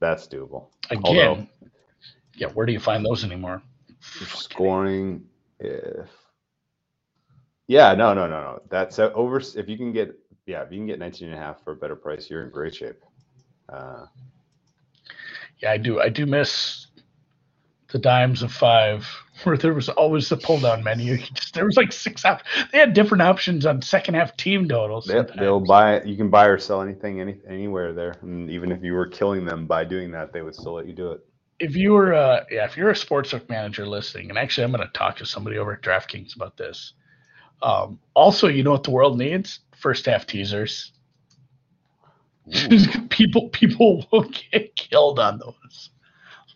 That's doable. Again, Although, yeah, where do you find those anymore? Scoring if yeah, no, no, no, no. That's uh, over. If you can get, yeah, if you can get 19 and a half for a better price, you're in great shape. Uh, yeah, I do. I do miss the dimes of five, where there was always the pull down menu. Just, there was like six out. They had different options on second half team totals. They, they'll buy. You can buy or sell anything, any anywhere there. And even if you were killing them by doing that, they would still let you do it if you were uh, yeah if you're a sportsbook manager listening and actually i'm going to talk to somebody over at draftkings about this. Um, also you know what the world needs? First half teasers. People people will get killed on those.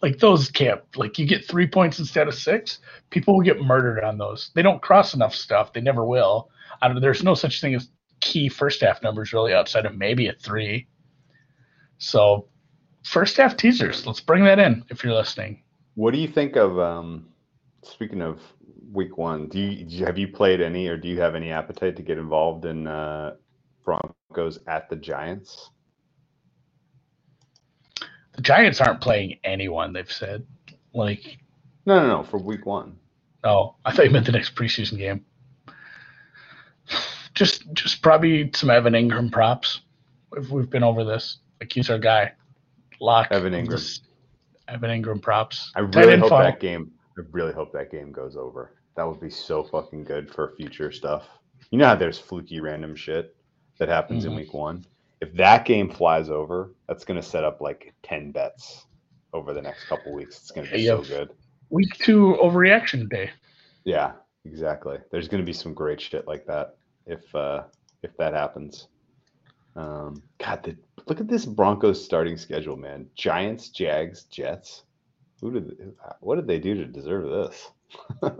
Like those can't like you get three points instead of six people will get murdered on those. They don't cross enough stuff. They never will. I don't, there's no such thing as key first half numbers really outside of maybe a three. So first half teasers. Let's bring that in if you're listening. What do you think of? Um, speaking of week one, do you have you played any, or do you have any appetite to get involved in uh, Broncos at the Giants? The Giants aren't playing anyone. They've said, like, no, no, no, for week one. Oh, I thought you meant the next preseason game. Just, just probably some Evan Engram props. If we've been over this, like he's our guy. Lock. Evan Engram. Evan Engram props. I really hope that game. I really hope that game goes over. That would be so fucking good for future stuff. You know how there's fluky random shit that happens mm-hmm. in week one. If that game flies over, that's gonna set up like ten bets over the next couple weeks. It's gonna be so good. Week two overreaction day. Yeah, exactly. There's gonna be some great shit like that if uh if that happens. Um, God, the, look at this Broncos starting schedule, man. Giants, Jags, Jets. Who did? What did they do to deserve this?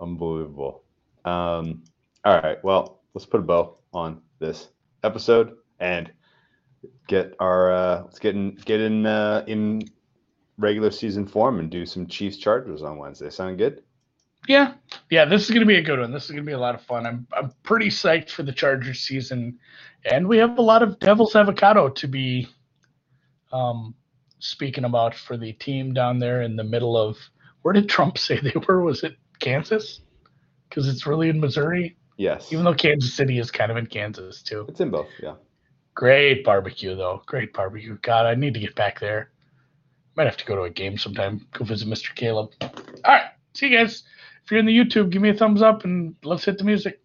Unbelievable. Um, all right, well, let's put a bow on this episode and get our uh, let's get in get in uh, in regular season form and do some Chiefs Chargers on Wednesday. Sound good? Yeah, yeah, this is going to be a good one. This is going to be a lot of fun. I'm I'm pretty psyched for the Chargers season, and we have a lot of Devil's Avocado to be um, speaking about for the team down there in the middle of where did Trump say they were? Was it Kansas? Because it's really in Missouri. Yes. Even though Kansas City is kind of in Kansas too. It's in both. Yeah. Great barbecue though. Great barbecue. God, I need to get back there. Might have to go to a game sometime. Go visit Mr. Caleb. All right. See you guys if you're in the YouTube, give me a thumbs up and let's hit the music.